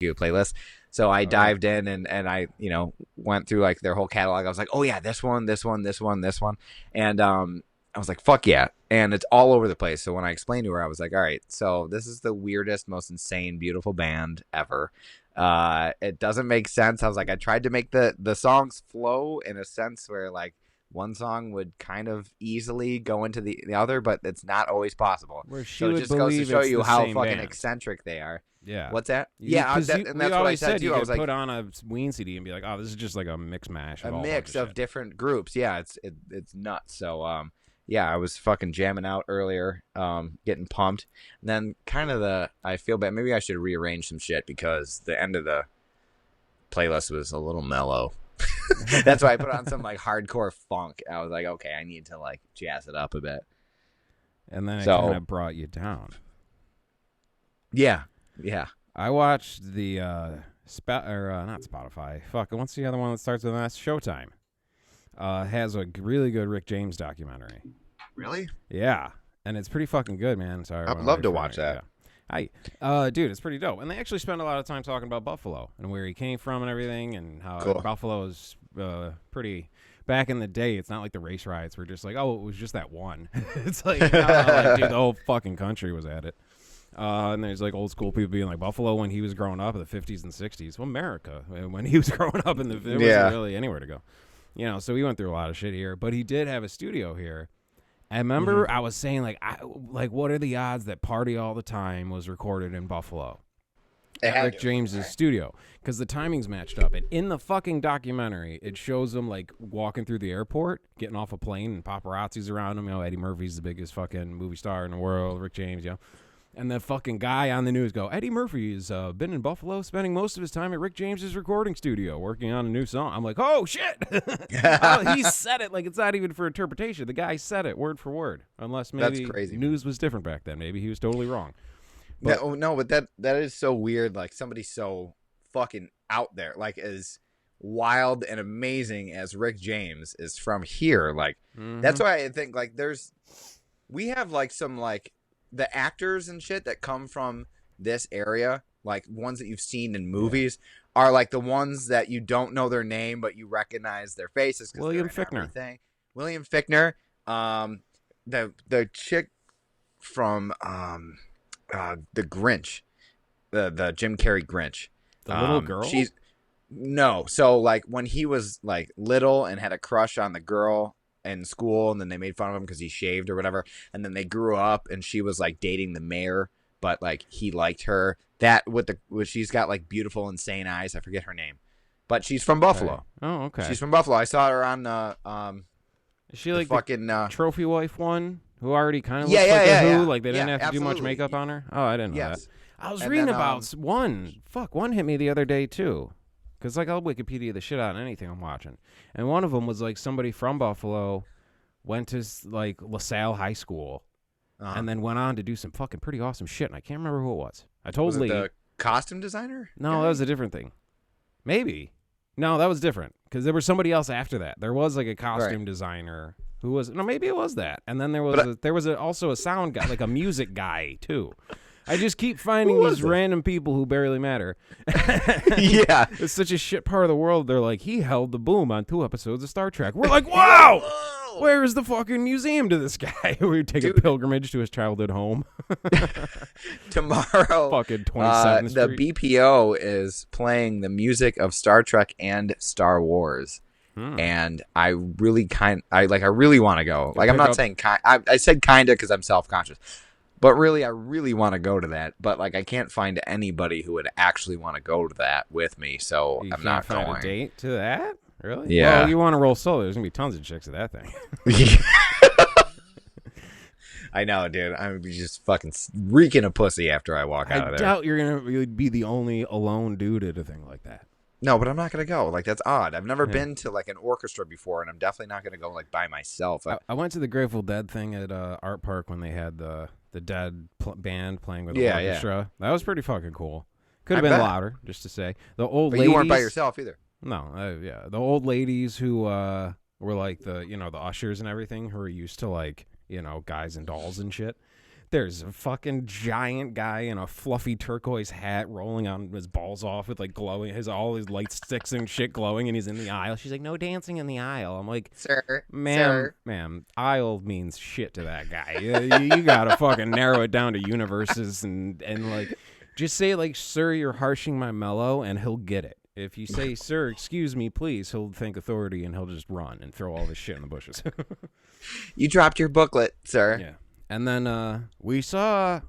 you playlist. So I dived in and and I you know went through like their whole catalog. I was like, oh yeah, this one, this one, this one, this one, and um. I was like, fuck yeah. And it's all over the place. So when I explained to her, I was like, all right, so this is the weirdest, most insane, beautiful band ever. Uh, it doesn't make sense. I was like, I tried to make the the songs flow in a sense where like one song would kind of easily go into the, the other, but it's not always possible. Where she So it just goes to show you how fucking band. eccentric they are. Yeah. What's that? Yeah, 'cause that- you- and that's what I said, said too. you I could was like, put on a Ween CD and be like, "Oh, this is just like a mix mash." a of all mix of shit. different groups. Yeah, it's it, it's nuts. So um, yeah, I was fucking jamming out earlier, um, getting pumped. And then kind of the I feel bad. Maybe I should rearrange some shit because the end of the playlist was a little mellow. That's why I put on some like hardcore funk. I was like, okay, I need to like jazz it up a bit. and then it So- kind of brought you down. Yeah, yeah. I watched the uh, Sp- or uh, not Spotify. Fuck, what's the other one that starts with an S? Showtime. Uh, has a really good Rick James documentary. Really? Yeah, and it's pretty fucking good, man. Sorry, I would love to watch that. Yeah. I, uh, dude, it's pretty dope, and they actually spend a lot of time talking about Buffalo and where he came from and everything, and how Cool. Buffalo is uh, pretty. Back in the day, it's not like the race riots were just like, oh, it was just that one. it's like, no, like, dude, the whole fucking country was at it. Uh, and there's like old school people being like Buffalo when he was growing up in the 50s and 60s. Well, America uh, when he was growing up in the there Yeah. wasn't really anywhere to go. You know, so he went through a lot of shit here, but he did have a studio here. I remember mm-hmm. I was saying like, I like, what are the odds that "Party All the Time" was recorded in Buffalo? It had Rick to. James's studio because the timings matched up. And in the fucking documentary, it shows him like walking through the airport, getting off a plane, and paparazzi's around him. You know, Eddie Murphy's the biggest fucking movie star in the world. Rick James, you know. And the fucking guy on the news go, Eddie Murphy has uh, been in Buffalo, spending most of his time at Rick James's recording studio, working on a new song. I'm like, oh shit! Oh, he said it like it's not even for interpretation. The guy said it word for word, unless That's maybe crazy. news was different back then. Maybe he was totally wrong. No, oh, no, but that that is so weird. Like somebody so fucking out there, like as wild and amazing as Rick James is from here. Like that's Mm-hmm. why I think like there's we have like some like the actors and shit that come from this area, like ones that you've seen in movies, are like the ones that you don't know their name but you recognize their faces. William Fichtner. everything. William Fichtner. Um, the the chick from um, uh, the Grinch, the the Jim Carrey Grinch. the little Um, girl. She's no. So like when he was like little and had a crush on the girl in school, and then they made fun of him because he shaved or whatever, and then they grew up and she was like dating the mayor, but like he liked her. That with the with she's got like beautiful insane eyes. I forget her name, but she's from Buffalo. Oh, okay. She's from Buffalo. I saw her on uh, um Is she like fucking uh, trophy wife one who already kind of Yeah, looks yeah, like yeah, a Who? Like they didn't have to do much makeup on her. Oh, I didn't know yes. that. I was And reading then, about um, one. Fuck, one hit me the other day too. Cause like I'll Wikipedia the shit out of anything I'm watching, and one of them was like somebody from Buffalo went to like LaSalle High School Uh, and then went on to do some fucking pretty awesome shit. And I can't remember who it was. I told was it Lee. the costume designer? No, guy? that was a different thing. Maybe. No, that was different because there was somebody else after that. There was like a costume designer who was no, maybe it was that, and then there was But I- a, there was a, also a sound guy, like a music guy too. I just keep finding these it? random people who barely matter. yeah. It's such a shit part of the world. They're like, he held the boom on two episodes of Star Trek. We're like, wow. Whoa! Where is the fucking museum to this guy? we take a pilgrimage to his childhood home. Tomorrow, fucking twenty uh, seventh the Street. BPO is playing the music of Star Trek and Star Wars, Hmm. and I really kind, I like, I really want to go. Like, I'm not up- saying kind. I, I said kinda because I'm self conscious, but really, I really want to go to that. But like, I can't find anybody who would actually want to go to that with me, so You I'm not find going. a date to that. Really? Yeah. Well, you want to roll solo? There's gonna be tons of chicks at that thing. I know, dude. I'm just fucking reeking of pussy after I walk out of there. I doubt you're gonna you'd be the only alone dude at a thing like that. No, but I'm not gonna go. Like that's odd. I've never Yeah. been to like an orchestra before, and I'm definitely not gonna go like by myself. I, I, I went to the Grateful Dead thing at uh, Art Park when they had the the Dead pl- band playing with the Yeah, yeah. orchestra. That was pretty fucking cool. Could have been bet. louder, just to say. The old but ladies. you weren't by yourself either. No, uh, yeah, the old ladies who uh, were like the you know the ushers and everything who were used to like you know guys and dolls and shit. There's a fucking giant guy in a fluffy turquoise hat rolling on his balls off with like glowing his all his light sticks and shit glowing and he's in the aisle. She's like, No dancing in the aisle. I'm like, Sir, Ma'am, sir. ma'am, aisle means shit to that guy. you, you- gotta fucking narrow it down to universes and and like just say like, sir, you're harshing my mellow, and he'll get it. If you say, sir, excuse me, please, he'll think authority and he'll just run and throw all this shit in the bushes. You dropped your booklet, sir. yeah. And then uh we saw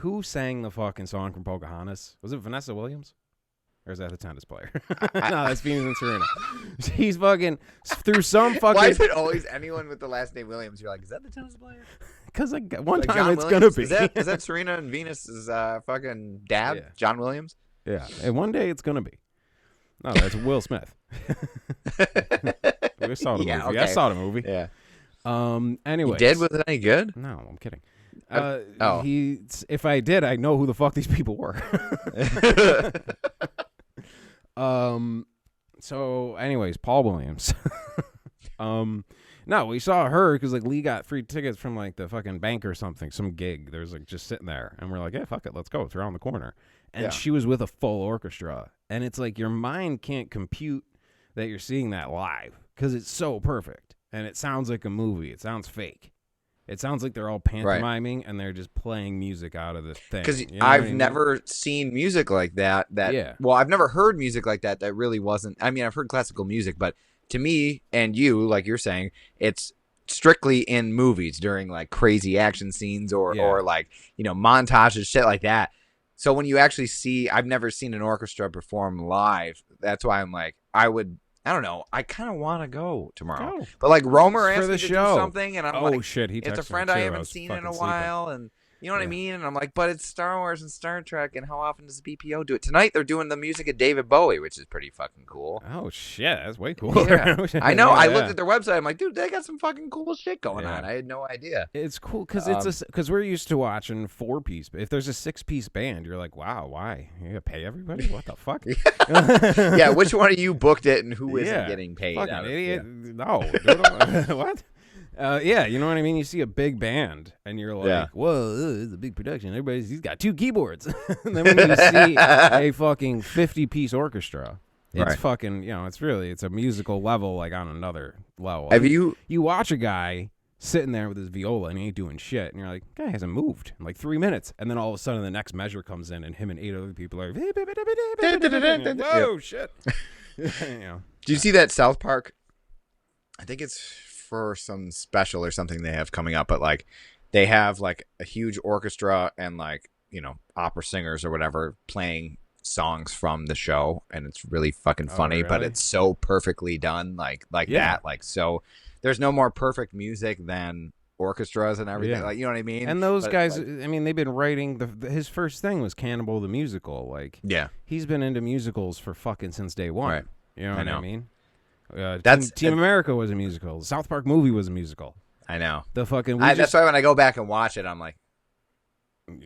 who sang the fucking song from Pocahontas? Was it Vanessa Williams? Or is that the tennis player? no, that's Venus and Serena. She's fucking through some fucking. Why is it always anyone with the last name Williams? You're like, is that the tennis player? because like one Like time John it's Williams? gonna be. Is that, is that Serena and Venus's uh, fucking dad, Yeah. John Williams? Yeah, and one day it's gonna be. No, that's Will Smith. we saw the Yeah, movie. I saw the movie. Yeah. Um. You Anyway, did? Was it any good? No, I'm kidding. Uh, Uh, oh. he. If I did, I know who the fuck these people were. um. So, anyways, Paul Williams. um. No, we saw her because like Lee got free tickets from like the fucking bank or something, some gig. There's like just sitting there, and we're like, yeah, fuck it, let's go. It's around the corner, and Yeah. she was with a full orchestra, and it's like your mind can't compute that you're seeing that live because it's so perfect, and it sounds like a movie. It sounds fake. It sounds like they're all pantomiming and they're just playing music out of the thing. Because You know I've I mean? never seen music like that. That Yeah. well, I've never heard music like that. That really wasn't. I mean, I've heard classical music, but to me and you, like you're saying, it's strictly in movies during like crazy action scenes or Yeah. or like you know montages, shit like that. So when you actually see, I've never seen an orchestra perform live. That's why I'm like, I would. I don't know. I kind of want to go tomorrow, Go. but like Romer For asked the me to show. do something, and I'm like, Oh like, shit, he it's a texted me, friend too. I haven't was seen in fucking a sleeping. while, and you know what I mean. And I'm like, but it's Star Wars and Star Trek, and how often does BPO do it? Tonight they're doing the music of David Bowie, which is pretty fucking cool. Oh shit, that's way cool. Yeah. I know. I looked Yeah. at their website. I'm like, dude, they got some fucking cool shit going Yeah. on. I had no idea. It's cool because Um, it's because we're used to watching four piece. If there's a six piece band, you're like, wow, why? You gotta pay everybody? What the fuck? yeah, which one of you booked it, and who isn't Yeah. getting paid? Fucking idiot. No. what? Uh, yeah, you know what I mean. You see a big band, and you're like, Yeah. "Whoa, it's a big production." Everybody's he's got two keyboards. and then when you see a fucking fifty piece orchestra, it's Right. fucking you know, it's really it's a musical level like on another level. Have you? you watch a guy sitting there with his viola and he ain't doing shit, and you're like, guy hasn't moved in like three minutes, and then all of a sudden the next measure comes in, and him and eight other people are, whoa, shit. you know, Do you see that South Park? I think it's for some special or something they have coming up, but like they have like a huge orchestra and like you know opera singers or whatever playing songs from the show, and it's really fucking Oh, funny. But it's so perfectly done, like like Yeah. that, like so. There's no more perfect music than orchestras and everything. Yeah. Like you know what I mean? and those But, guys, like, I mean, they've been writing. The, the- his first thing was Cannibal the musical. Like yeah, he's been into musicals for fucking since day one. Right. You know I what I mean? Uh, That's- Team, Team America was a musical. The South Park movie was a musical. I know. The fucking I, just, that's why when I go back and watch it, I'm like.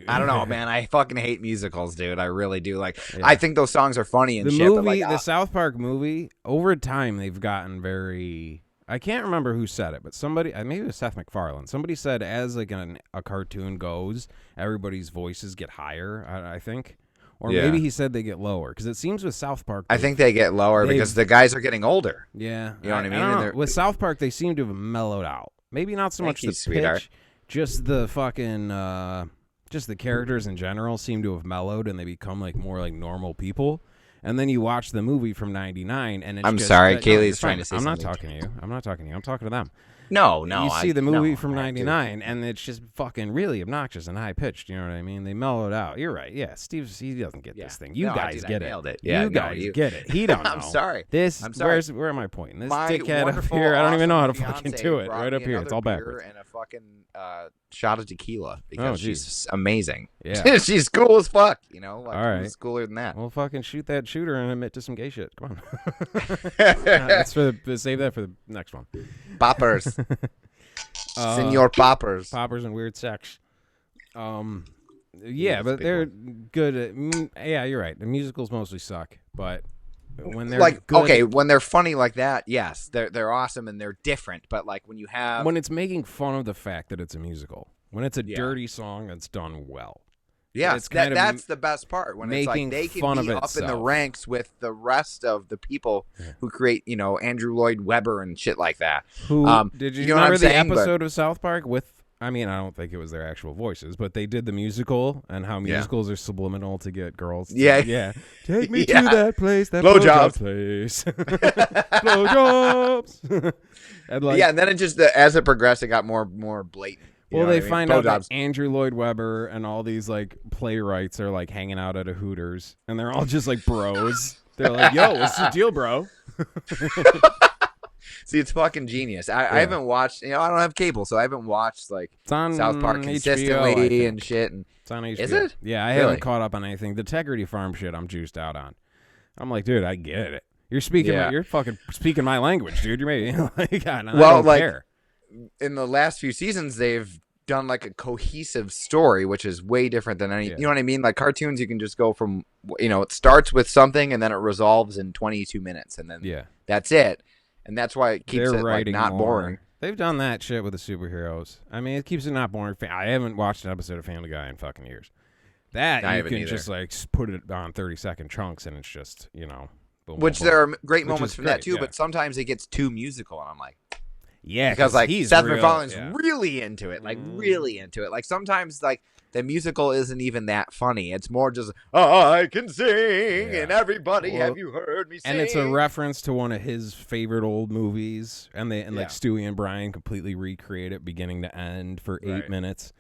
I don't know, man. I fucking hate musicals, dude. I really do. Like, Yeah. I think those songs are funny and the shit. movie, like, the uh, South Park movie, over time they've gotten very. I can't remember who said it, but somebody, uh, maybe it was Seth MacFarlane. Somebody said as like an, a cartoon goes, everybody's voices get higher. I, I think, or Yeah. maybe he said they get lower because it seems with South Park. I they've- think they get lower because the guys are getting older. Yeah, You know what I mean? And With South Park, they seem to have mellowed out. Maybe not so much you, the sweetheart. pitch, just the fucking, uh, just the characters in general seem to have mellowed and they become like more like normal people. And then you watch the movie from '99, and it's I'm just- sorry, uh, Kaylee's you're trying to say I'm not talking to you. I'm not talking to you. I'm talking to them. No, no. you I- see the movie no, from '99, and it's just fucking really obnoxious and high pitched. You know what I mean? They mellowed out. You're right. Yeah, Steve, he doesn't get Yeah. this thing. You No, guys. I get it. it. Yeah, you no, guys you- get it. He don't know. I'm sorry. This, I'm sorry. Where's, where am I pointing? This My dickhead up here. I don't even know how to fucking do it. Right up here. It's all backwards. And a fucking uh, shot of tequila Oh, because geez. she's amazing. Yeah. she's cool as fuck. You know, like, All right. who's cooler than that? Well, fucking shoot that shooter and admit to some gay shit. Come on. That's for the, save that for the next one. Poppers, Uh, Senor Poppers. poppers and weird sex. Um, yeah, a but they're good. At, mm, yeah, you're right. The musicals mostly suck, but when they're like good, okay, when they're funny like that, yes, they're they're awesome and they're different. But like when you have when it's making fun of the fact that it's a musical, When it's a Yeah. dirty song that's done well. Yeah, It's that, that's the best part when it's like they can fun be up in the ranks with the rest of the people Yeah. who create, you know, Andrew Lloyd Webber and shit like that. Who Um, did you, you know remember the saying? But- episode of South Park with? I mean, I don't think it was their actual voices, but they did the musical and how Yeah. musicals are subliminal to get girls. To, Yeah. yeah. Take me Yeah. to that place, that Blowjobs. blowjob place, blowjobs. and like, yeah, and then it just the, as it progressed, it got more more blatant. Well, they find out that Andrew Lloyd Webber and all these like playwrights are like hanging out at a Hooters, and they're all just like bros. They're like, "Yo, what's the deal, bro?" See, it's fucking genius. I, Yeah. I haven't watched. You know, I don't have cable, so I haven't watched like South Park HBO, consistently think. and shit. And It's on HBO. Is it? Yeah, I Really? haven't caught up on anything. The Integrity Farm shit, I'm juiced out on. I'm like, dude, I get it. You're speaking. Yeah. My, you're fucking speaking my language, dude. You're making like, I, I Well, don't like- care. In the last few seasons, they've done like a cohesive story, which is way different than any. Yeah. You know what I mean? Like cartoons, you can just go from you know it starts with something and then it resolves in 22 minutes, and then Yeah, that's it. And that's why it keeps they're it like not more. boring. They've done that shit with the superheroes. I mean, it keeps it not boring. I haven't watched an episode of Family Guy in fucking years. That I you can either. just like put it on 30 second chunks, and it's just you know. boom, boom, Which boom. there are great Which moments from that too, yeah. but sometimes it gets too musical, and I'm like, yeah, because like he's Seth real, MacFarlane's yeah. really into it, like Mm. really into it. Like sometimes like the musical isn't even that funny. It's more just oh, I can sing Yeah. and everybody Well, have you heard me sing? and it's a reference to one of his favorite old movies and they and like stewie and brian completely recreate it beginning to end for eight Right. minutes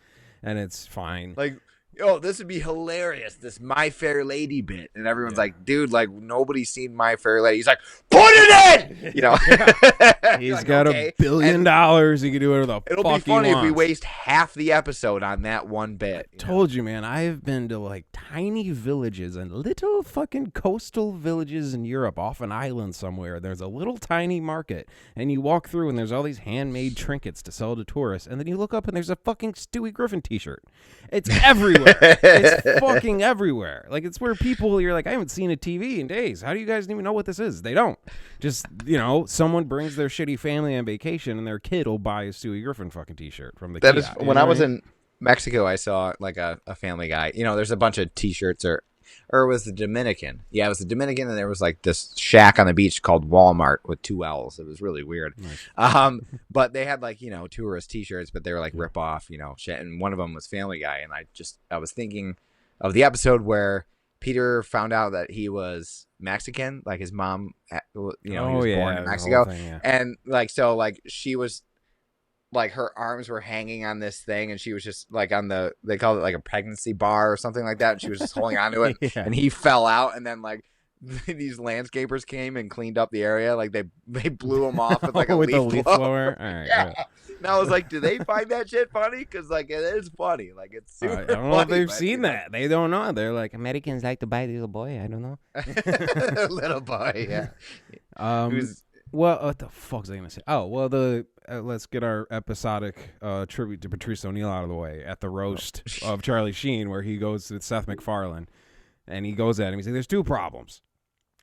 and it's fine like oh this would be hilarious this my fair lady bit. And everyone's Yeah. like dude like nobody's seen my fair lady. He's like put it in! You know? He's You're like, got "Okay." a billion And dollars he can do whatever the it'll be funny if we waste half the episode on that one bit you know? told you man i have been to like tiny villages and little fucking coastal villages in europe off an island somewhere. There's a little tiny market and you walk through and there's all these handmade trinkets to sell to tourists. And then you look up and there's a fucking stewie griffin t-shirt. It's everywhere it's fucking everywhere. Like it's where people you're like, I haven't seen a TV in days. How do you guys even know what this is? They don't. Just you know, someone brings their shitty family on vacation and their kid will buy a Stewie Griffin fucking T-shirt from the. That is kiosk, when I was mean? in Mexico. I saw like a, a Family Guy. You know, there's a bunch of T-shirts or or was the Dominican. Yeah, it was the Dominican, and there was like this shack on the beach called Walmart with two L's. It was really weird. Nice. Um, but they had like you know tourist T-shirts, but they were like rip off, you know, shit. And one of them was Family Guy, and I just I was thinking of the episode where Peter found out that he was Mexican, like his mom, you know, he oh was yeah, born in Mexico, thing, yeah. and like so like she was like her arms were hanging on this thing and she was just like on the they call it like a pregnancy bar or something like that and she was just holding onto it Yeah. and he fell out and then like these landscapers came and cleaned up the area like they they blew him off with like a with leaf, leaf blower. blower. All right. Yeah. yeah. and i was like do they find that shit funny because like it is funny like it's super. I don't know if they've seen know. that. They don't know. They're like Americans like to buy little boy. I don't know. little boy yeah Um, Who's- well, what the fuck was I gonna say? Oh, well, the uh, let's get our episodic uh, tribute to Patrice O'Neal out of the way at the roast of Charlie Sheen, where he goes with Seth MacFarlane, and he goes at him. He's like, "There's two problems."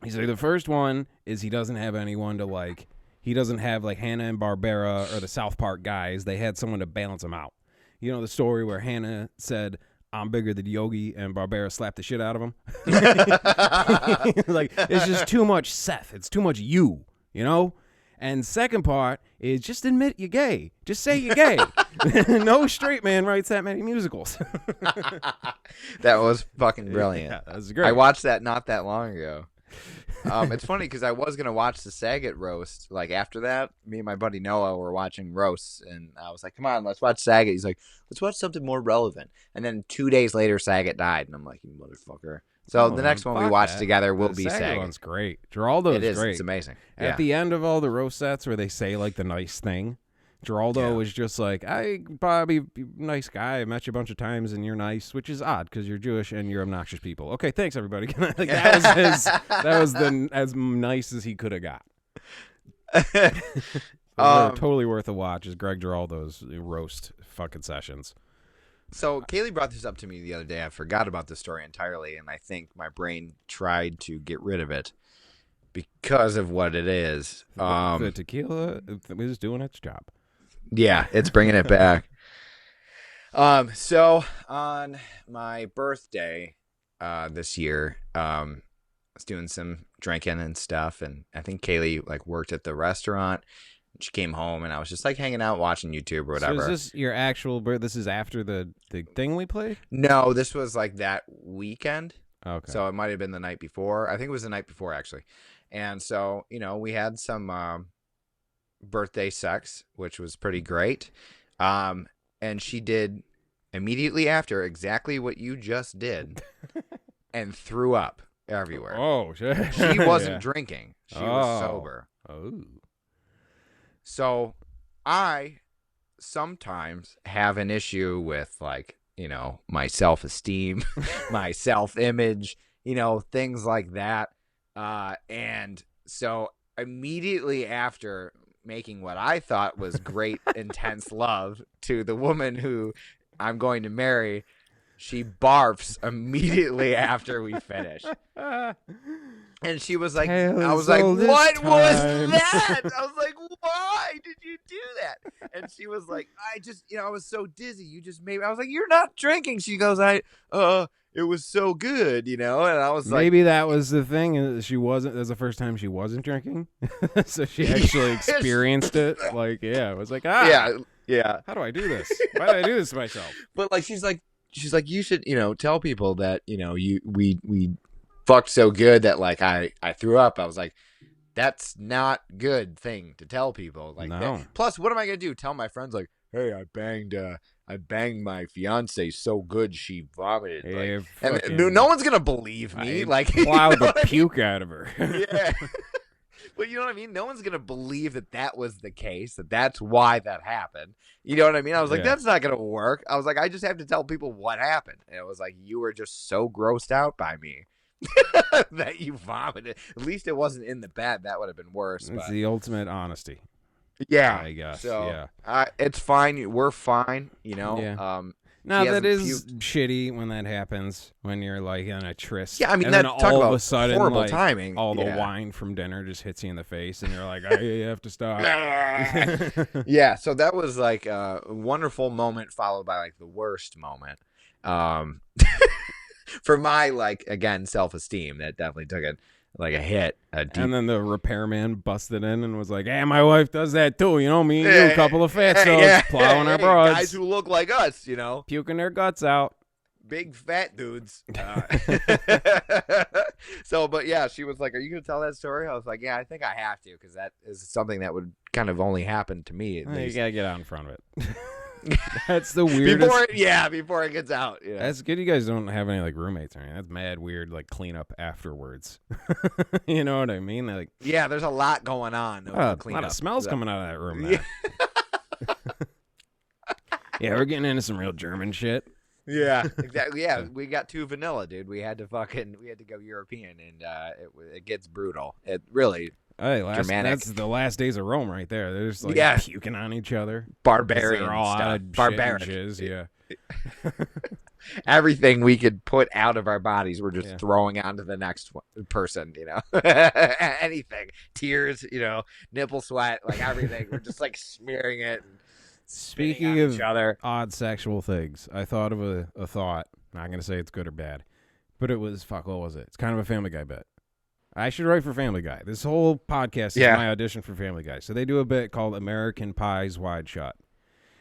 He's like, "The first one is he doesn't have anyone to like. He doesn't have like Hanna and Barbera or the South Park guys. They had someone to balance him out. You know the story where Hanna said." I'm bigger than Yogi, and Barbera slapped the shit out of him. like it's just too much Seth. It's too much you, you know. And second part is just admit you're gay. Just say you're gay. no straight man writes that many musicals. that was fucking brilliant yeah, was great. I watched that not that long ago. Um, it's funny because I was gonna watch the Saget roast. Like after that, me and my buddy Noah were watching roasts, and I was like, "Come on, let's watch Saget." He's like, "Let's watch something more relevant." And then two days later, Saget died, and I'm like, "You motherfucker!" So Oh, the next one we watch that. together will The be Saget Saget. one's great. Giraldo It is. great. It's amazing. At the end of all the roast sets where they say like the nice thing, Giraldo Yeah. was just like, "I Bobby, nice guy. I met you a bunch of times, and you're nice, which is odd because you're Jewish and you're obnoxious people." Okay, thanks everybody. like, that was his. That was the as nice as he could have got. So Um, totally worth a watch. Is Greg Giraldo's roast fucking sessions? So Kaylee brought this up to me the other day. I forgot about this story entirely, and I think my brain tried to get rid of it because of what it is. the Um, tequila was doing its job. yeah, it's bringing it back. Um, so on my birthday, uh, this year, um, I was doing some drinking and stuff, and I think Kaylee like worked at the restaurant. She came home, and I was just like hanging out, watching YouTube or whatever. So is this your actual birth? This is after the the thing we played. no, this was like that weekend. Okay. So it might have been the night before. I think it was the night before actually. And so, you know, we had some um, birthday sex, which was pretty great. Um, and she did immediately after exactly what you just did and threw up everywhere. oh shit. She wasn't Yeah. drinking. She Oh. was sober. Oh. So I sometimes have an issue with like, you know, my self esteem, my self image, you know, things like that. Uh, and so immediately after making what I thought was great, intense love to the woman who I'm going to marry, she barfs immediately after we finish. And she was like, I was like, what was that? I was like, why did you do that? And she was like, I just, you know, I was so dizzy. You just made. I was like, you're not drinking. She goes, I, uh, it was so good, you know. And I was like, Maybe that was the thing. She wasn't. That was the first time she wasn't drinking, so she actually experienced it. Like, yeah, it was like, ah, yeah, yeah. How do I do this? Why did I do this to myself? But like, she's like, she's like, you should, you know, tell people that, you know, you we we fucked so good that like I I threw up. I was like. That's not good thing to tell people like that. Plus, what am I gonna do? Tell my friends like, "Hey, I banged, uh, I banged my fiance so good she vomited." Like, Hey, and fucking- no, no one's gonna believe me. I like, you know the what I mean? puke out of her. Yeah. But you know what I mean? No one's gonna believe that that was the case. That that's why that happened. You know what I mean? I was like, Yeah. that's not gonna work. I was like, I just have to tell people what happened. And it was like, you were just so grossed out by me that you vomited. At least it wasn't in the bed. That would have been worse. It's But the ultimate honesty, yeah, I guess. So yeah. uh, it's fine. We're fine. You know. Yeah. Um. No, that is that shitty when that happens. When you're like on a tryst. Yeah. I mean, and that then talk all about of a sudden, horrible like, timing. all the yeah. wine from dinner just hits you in the face, and you're like, I have to stop. yeah so that was like a wonderful moment followed by like the worst moment um for my like again self-esteem that definitely took a like a hit a deep and then the repairman busted in and was like, "Hey, my wife does that too. You know me, and you, a couple of fat Hey, souls yeah, plowing our broads, guys who look like us you know puking their guts out." big fat dudes uh, so but yeah she was like are you gonna tell that story i was like yeah i think i have to because that is something that would kind of only happen to me at Hey, you gotta get out in front of it. That's the weirdest. before it, yeah before it gets out know? That's good. You guys don't have any like roommates or anything. That's mad weird. Like cleanup afterwards. you know what I mean? Like, Yeah, there's a lot going on. the a lot of smells So- coming out of that room. Yeah. yeah, we're getting into some real German shit. Yeah, exactly. Yeah, we got too vanilla, dude. We had to fucking we had to go European, and uh, it it gets brutal. It really Hey, last, Germanic. that's the last days of Rome right there. They're just like Yeah. puking on each other. barbarian They're all stuff. shit Barbaric. jizz, yeah. Everything we could put out of our bodies, we're just Yeah. throwing onto the next one, person. You know, anything, tears, you know, nipple sweat, like everything. we're just like smearing it. And Speaking of each other, odd sexual things, I thought of a, a thought. Not gonna say it's good or bad, but it was fuck. What was it? It's kind of a Family Guy bit. I should write for Family Guy. This whole podcast is Yeah. my audition for Family Guy. So they do a bit called American Pie's Wide Shut.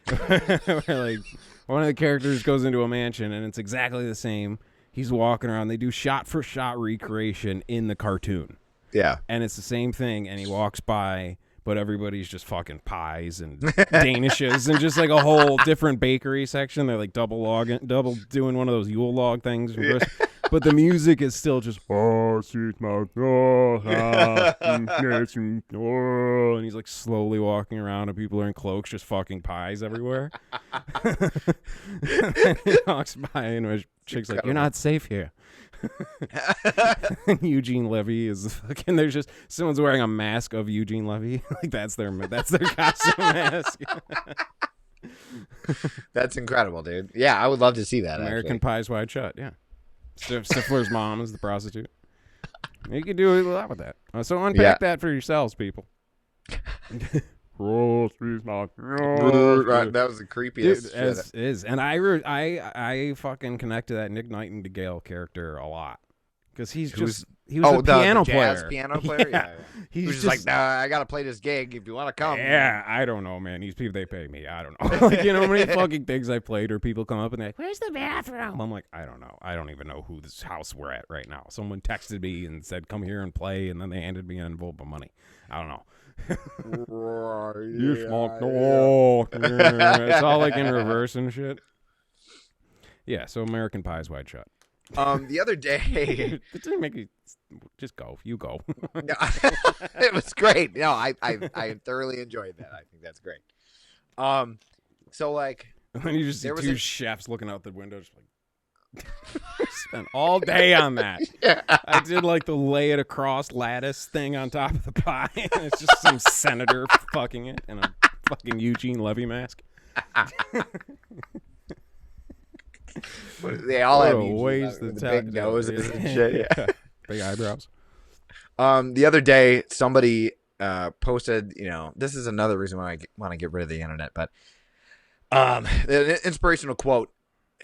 Where like one of the characters goes into a mansion and it's exactly the same. He's walking around. They do shot for shot recreation in the cartoon yeah, and it's the same thing and he walks by but everybody's just fucking pies and danishes and just like a whole different bakery section. They're like double logging double doing one of those yule log things. Chris- but the music is still just oh sweet mouth oh, ah, oh," and he's like slowly walking around and people are in cloaks just fucking pies everywhere. And he walks by and chick's like you're not safe here Eugene Levy is fucking. There's just someone's wearing a mask of Eugene Levy. like that's their that's their costume mask. that's incredible, dude. Yeah, I would love to see that. American actually. Pie's wide shut. Yeah, Stif- Stifler's mom is the prostitute. You could do a lot with that. Uh, so unpack Yeah. that for yourselves, people. Streets not. Right, that was the creepiest. Dude, shit. as is, and I, re- I, I fucking connect to that Nick Nightingale character a lot because he's Who's- just he was oh, a the, the piano jazz player. piano player. Yeah, yeah. He's He was just, just like, nah, I gotta play this gig. If you want to come, Yeah, I don't know, man. These people they pay me. I don't know. like, you know how many fucking things I played or people come up and they're like, Where's the bathroom? I'm like, I don't know. I don't even know who this house we're at right now. Someone texted me and said, Come here and play and then they handed me an envelope of money. I don't know. You smoke no. it's all like in reverse and shit. Yeah, so American Pie's wide shut. Um, the other day, it didn't make me just go. You go. it was great. No, I, I, I thoroughly enjoyed that. I think that's great. Um, so like, And then you just see two a- chefs looking out the window, just like spent all day on that. yeah, I did like the lay it across lattice thing on top of the pie. it's just some senator fucking it in a fucking Eugene Levy mask. they all What have Eugene waste Levy of with ta- the big noses and shit. Yeah. Big eyebrows. Um, the other day, somebody uh posted. You know, this is another reason why I want to get rid of the internet. But um, an inspirational quote,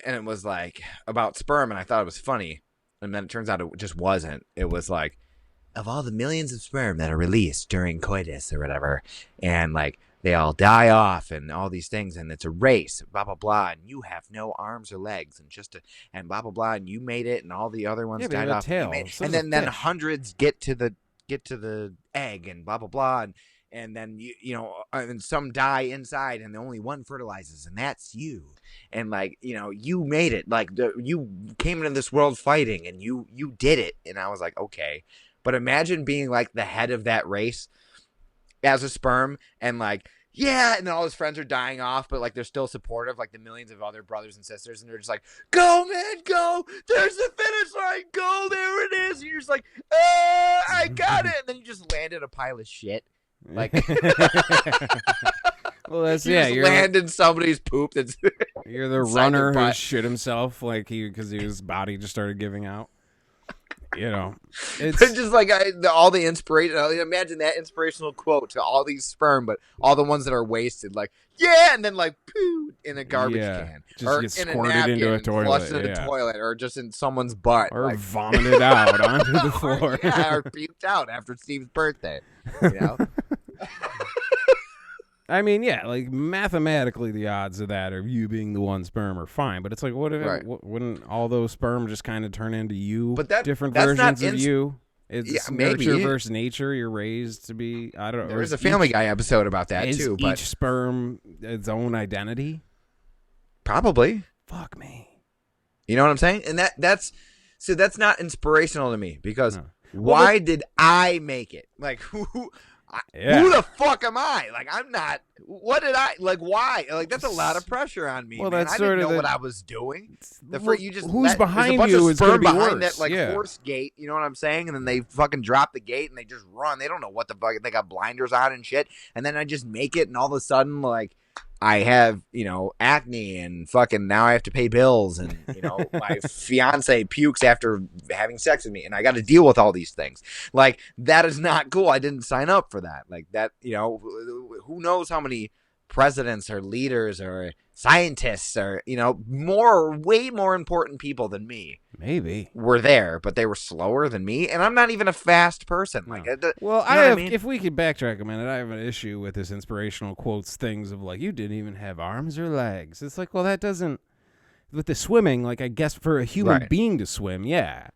and it was like about sperm, and I thought it was funny, and then it turns out it just wasn't. It was like, of all the millions of sperm that are released during coitus or whatever, and like they all die off and all these things, and it's a race, blah blah blah, and you have no arms or legs, and just a, and blah blah blah, and you made it, and all the other ones Yeah, died off, and, made- so and then then fish. hundreds get to the get to the egg, and blah blah blah, and and then you you know uh, and some die inside and the only one fertilizes and that's you. And like you know you made it. Like the, you came into this world fighting and you you did it. And i was like okay. But imagine being like the head of that race as a sperm and like yeah and then all his friends are dying off but like they're still supportive like the millions of other brothers and sisters and they're just like go man go! There's the finish line! Go there it is! And you're just like uh, i got it! And then you just landed a pile of shit Like- well, that's you yeah. just You're land in somebody's poop that's you're the runner who shit himself like he because his body just started giving out. You know, it's But just like I, the, all the inspiration. Imagine that inspirational quote to all these sperm, but all the ones that are wasted, like yeah, and then like poo in a garbage Yeah, can, just or gets in a squirted napkin, into a toilet, flushed in yeah. a toilet, or just in someone's butt, or like, vomited out onto the or, floor. yeah, or puked out after Steve's birthday. You know, I mean, yeah, like mathematically, the odds of that of you being the one sperm are fine, but it's like, what if it, Right. w- wouldn't all those sperm just kind of turn into you? But that- different that's not versions of ins- you. It's Yeah, nurture maybe. versus nature. You're raised to be. I don't know. there or was a Family each, Guy episode about that is too, each but sperm its own identity. probably. Fuck me. You know what I'm saying? And that that's so that's not inspirational to me because No. why did I make it? Like who Yeah. who the fuck am I? Like I'm not. What did I like? Why? Like that's a lot of pressure on me. Well, man. that's I didn't know the- what I was doing. The fr- you just who's let- behind you is going to be behind worse. that like yeah. horse gate. You know what I'm saying? And then they fucking drop the gate and they just run. They don't know what the fuck. They got blinders on and shit. And then I just make it, and all of a sudden like. I have, you know, acne and fucking now I have to pay bills and, you know, my fiance pukes after having sex with me and I got to deal with all these things. Like that is not cool. I didn't sign up for that. Like that, you know, who knows how many presidents or leaders or scientists or, you know, more way more important people than me Maybe. were there, but they were slower than me and I'm not even a fast person. Like No. Well, You I know I have. mean? If we could backtrack a minute, I have an issue with this inspirational quotes things of like you didn't even have arms or legs. It's like, well, that doesn't. With the swimming, like I guess for a human Right. being to swim, yeah,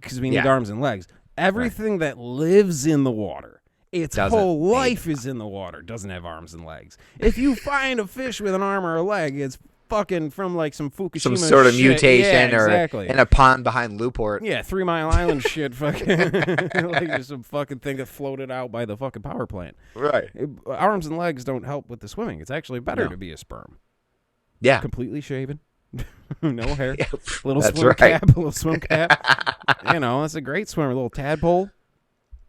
because we need Yeah. arms and legs. Everything that lives in the water, its Doesn't whole life is in the water, doesn't have arms and legs. If you find a fish with an arm or a leg, it's fucking from like some Fukushima some sort of shit. mutation Yeah, or exactly. in a pond behind Newport. Yeah, Three Mile Island shit, fucking like just some fucking thing that floated out by the fucking power plant. Right. It- arms and legs don't help with the swimming. It's actually better No. to be a sperm, Yeah. completely shaven, no hair, Yeah, little swim right. cap, little swim cap. you know, that's a great swimmer, little tadpole.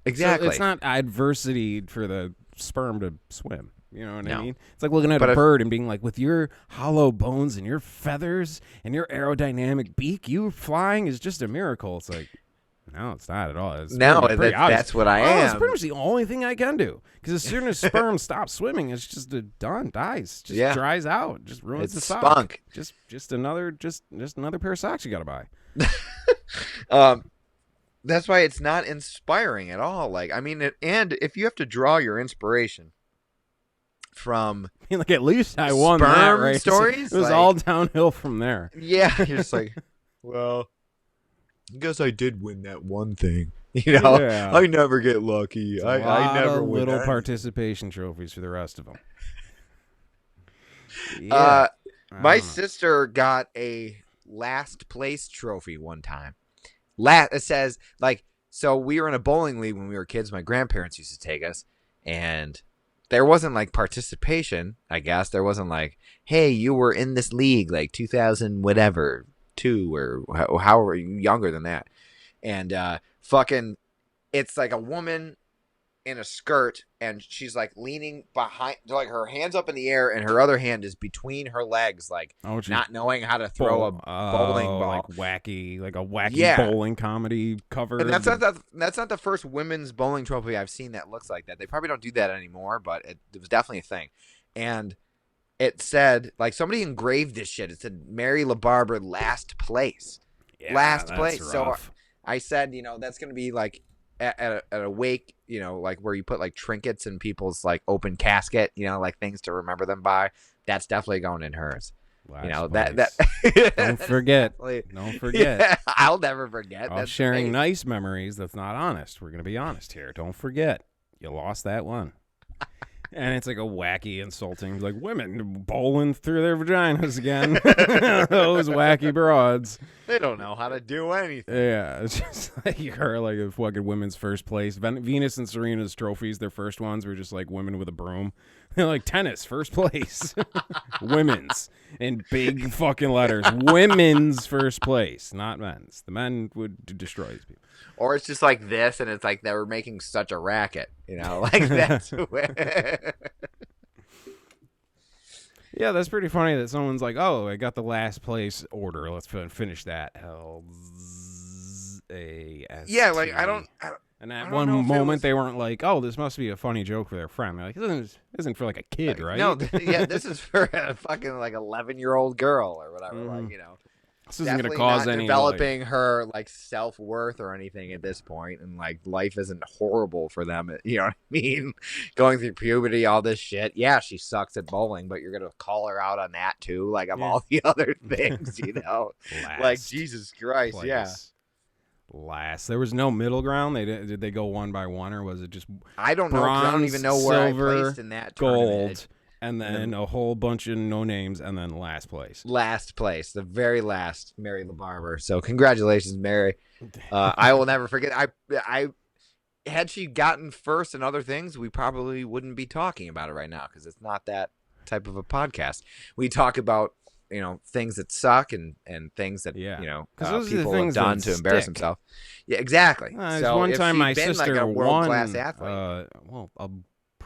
So exactly. it's not adversity for the sperm to swim. You know what I mean? It's like looking at But a if- bird and being like, with your hollow bones and your feathers and your aerodynamic beak, you flying is just a miracle. It's like, No, it's not at all. It's No, pretty, pretty that- that's what I Oh, It's pretty much the only thing I can do. Because as soon as sperm stops swimming, it's just uh, done, dies, just Yeah. dries out, just ruins It's the sock. spunk. Just, just another, just, just another pair of socks you got to buy. Um, that's why it's not inspiring at all. Like, I mean, it, and if you have to draw your inspiration from, I mean, like at least I won that race. stories? It was Like- all downhill from there. yeah, you're just like, well, I guess I did win that one thing. You know, Yeah. I never get lucky. I, I never win little anything. participation trophies for the rest of them. Yeah, Uh, my know. sister got a last place trophy one time. Last it says like so we were in a bowling league when we were kids. My grandparents used to take us, and there wasn't like participation. I guess there wasn't like, hey, you were in this league like 2000 whatever two or ho- however younger than that, and uh, fucking, it's like a woman in a skirt and she's like leaning behind like her hands up in the air and her other hand is between her legs like Oh, not knowing how to throw a bowling oh, ball. like wacky, like a wacky Yeah. bowling comedy cover. and that's not the, that's not the first women's bowling trophy I've seen that looks like that. They probably don't do that anymore, but it, it was definitely a thing. And it said like somebody engraved this shit. It said Mary LaBarbera last place. Yeah, last place, so- I said, you know, that's gonna be like at, at, a, at a wake, you know, like where you put like trinkets in people's like open casket, you know, like things to remember them by. That's definitely going in hers. Last you know that place. that. Don't forget. Don't forget. Yeah, I'll never forget. That's sharing nice memories. That's not honest. We're gonna be honest here. Don't forget, you lost that one. And it's like a wacky, insulting, like women bowling through their vaginas again. Those wacky broads. They don't know how to do anything. Yeah, it's just like her, like a fucking women's first place. Ven- Venus and Serena's trophies, their first ones were just like women with a broom. They're like tennis, first place. women's in big fucking letters. Women's first place, not men's. The men would destroy these people. Or it's just like this, and it's like they were making such a racket. You know, like that's. where- Yeah, that's pretty funny that someone's like, "Oh, I got the last place order. Let's finish that." L Z A S. yeah, like I don't. I don't And at one know if it moment, was- they weren't like, "Oh, this must be a funny joke for their friend." They're like, "This isn't, isn't for like a kid, right?" No, th- yeah, this is for a fucking like eleven year old girl or whatever. Like Mhm. you know, this isn't going to cause any like- developing her like self worth or anything at this point, and like life isn't horrible for them. You know what I mean? Going through puberty, all this shit. Yeah, she sucks at bowling, but you're gonna call her out on that too, like of Yeah. all the other things, you know? like Jesus Christ, yeah. Last, there was no middle ground. They did, did they go one by one, or was it just I don't know. I don't even know where silver, I placed in that tournament. gold, and then a whole bunch of no names, and then last place? last place, the very last, Mary LaBarber. So congratulations, Mary. Uh, I will never forget. I I had she gotten first and other things, we probably wouldn't be talking about it right now because it's not that type of a podcast. We talk about you know things that suck and and things that Yeah. you know uh, those people have done to embarrass stick. themselves. Yeah, exactly. Uh, so one time my sister like a world class won. athlete. Uh, well, a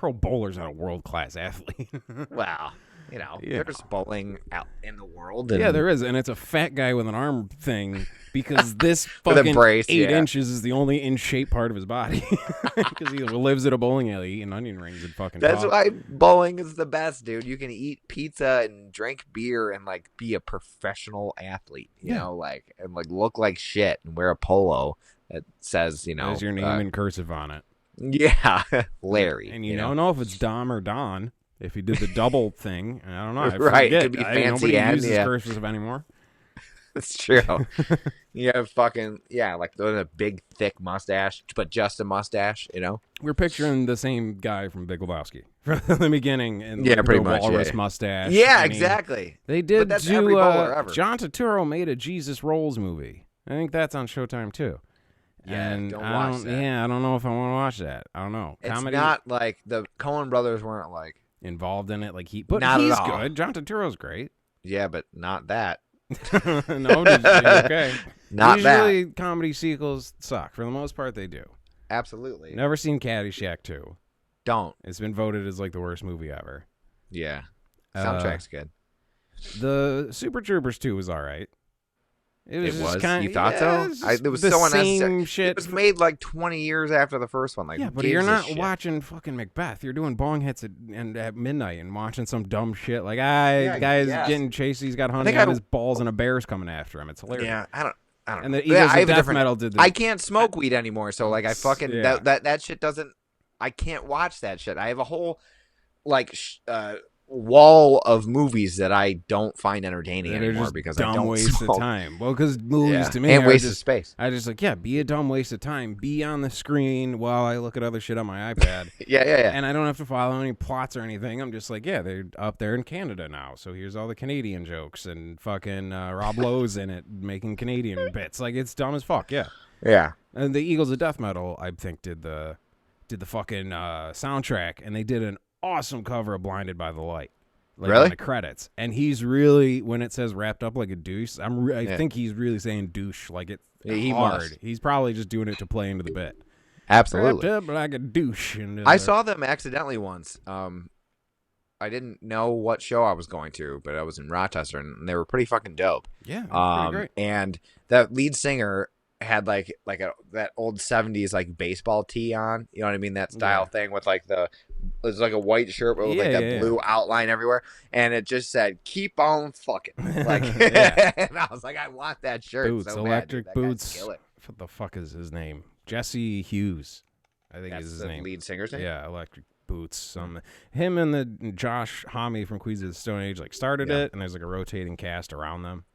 pro bowler's not a world class athlete. wow. you know, Yeah. there's bowling out in the world. yeah, there is, and it's a fat guy with an arm thing because this fucking brace, eight yeah. inches is the only in shape part of his body because he lives at a bowling alley eating onion rings and fucking. That's why bowling is the best, dude. You can eat pizza and drink beer and like be a professional athlete, you Yeah. know, like and like look like shit and wear a polo that says, you know, There's your name uh, in cursive on it, yeah, Larry. and you, you don't know if it's Dom or Don. If he did the double thing, I don't know. I Right, it could be I- fancy Nobody and- uses yeah. cursive anymore. it's true. you have fucking yeah, like a big thick mustache, but just a mustache, you know. We're picturing the same guy from Big Lebowski from the beginning, and Yeah, like, pretty the much, walrus yeah. mustache. yeah, and he- exactly. They did that's do. uh, ever. John Turturro made a Jesus Rolls movie. I think that's on Showtime too. Yeah, and don't I watch don't, that. Yeah, I don't know if I want to watch that. I don't know. It's Comedy not like the Coen brothers weren't like, involved in it, like he, but Not at he's all. good. John Turturro's great. yeah, but not that. no, did you- okay. Not that. Usually, comedy sequels suck. For the most part, they do. Absolutely. Never seen Caddyshack 2. Don't. It's been voted as like the worst movie ever. Yeah. Uh, Soundtrack's good. The Super Troopers 2 was all right. It was, It just was. Kind you thought yeah, so? It was, I, it was the so unnecessary. same shit. It was made like 20 years after the first one. Like, yeah, but you're not watching fucking Macbeth. You're doing bong hits at, and at midnight and watching some dumb shit. Like, ah, Yeah, I guy's guess. getting chased. He's got honey think on his balls and a bear's coming after him. It's hilarious. Yeah, I don't. I don't And know. the Yeah, Eagles I of have a Death different- Metal did the I can't smoke weed anymore, so like I fucking Yeah. that, that that shit doesn't. I can't watch that shit. I have a whole like sh- uh, wall of movies that I don't find entertaining They're anymore just because dumb I don't waste smoke. of time. Well, because movies Yeah. to me and are waste of space. I just like yeah, be a dumb waste of time. Be on the screen while I look at other shit on my iPad. Yeah, yeah, yeah. and I don't have to follow any plots or anything. I'm just like, yeah, they're up there in Canada now, so here's all the Canadian jokes and fucking uh, Rob Lowe's in it making Canadian bits. Like it's dumb as fuck. Yeah, yeah. and the Eagles of Death Metal, I think, did the did the fucking uh, soundtrack, and they did an awesome cover of Blinded by the Light. Like Really? In the credits, and he's really when it says wrapped up like a douche. I'm re- I Yeah. think he's really saying douche like it Yeah, he hard. must. He's probably just doing it to play into the bit. Absolutely. Wrapped up like a douche. I saw them accidentally once. Um, I didn't know what show I was going to, but I was in Rochester, and they were pretty fucking dope. Yeah, Um, and that lead singer had like like a that old '70s like baseball tee on. You know what I mean? That style Yeah. thing with like the it's like a white shirt with like Yeah, that yeah, yeah. blue outline everywhere, and it just said "Keep on fucking." Like, and I was like, I want that shirt. Boots, so electric guy's boots. What the fuck is his name? Jesse Hughes, I think That's is his the name. lead singer's name. Yeah, electric boots. Some him and the Josh Homme from Queens of the Stone Age like started it, and there's like a rotating cast around them.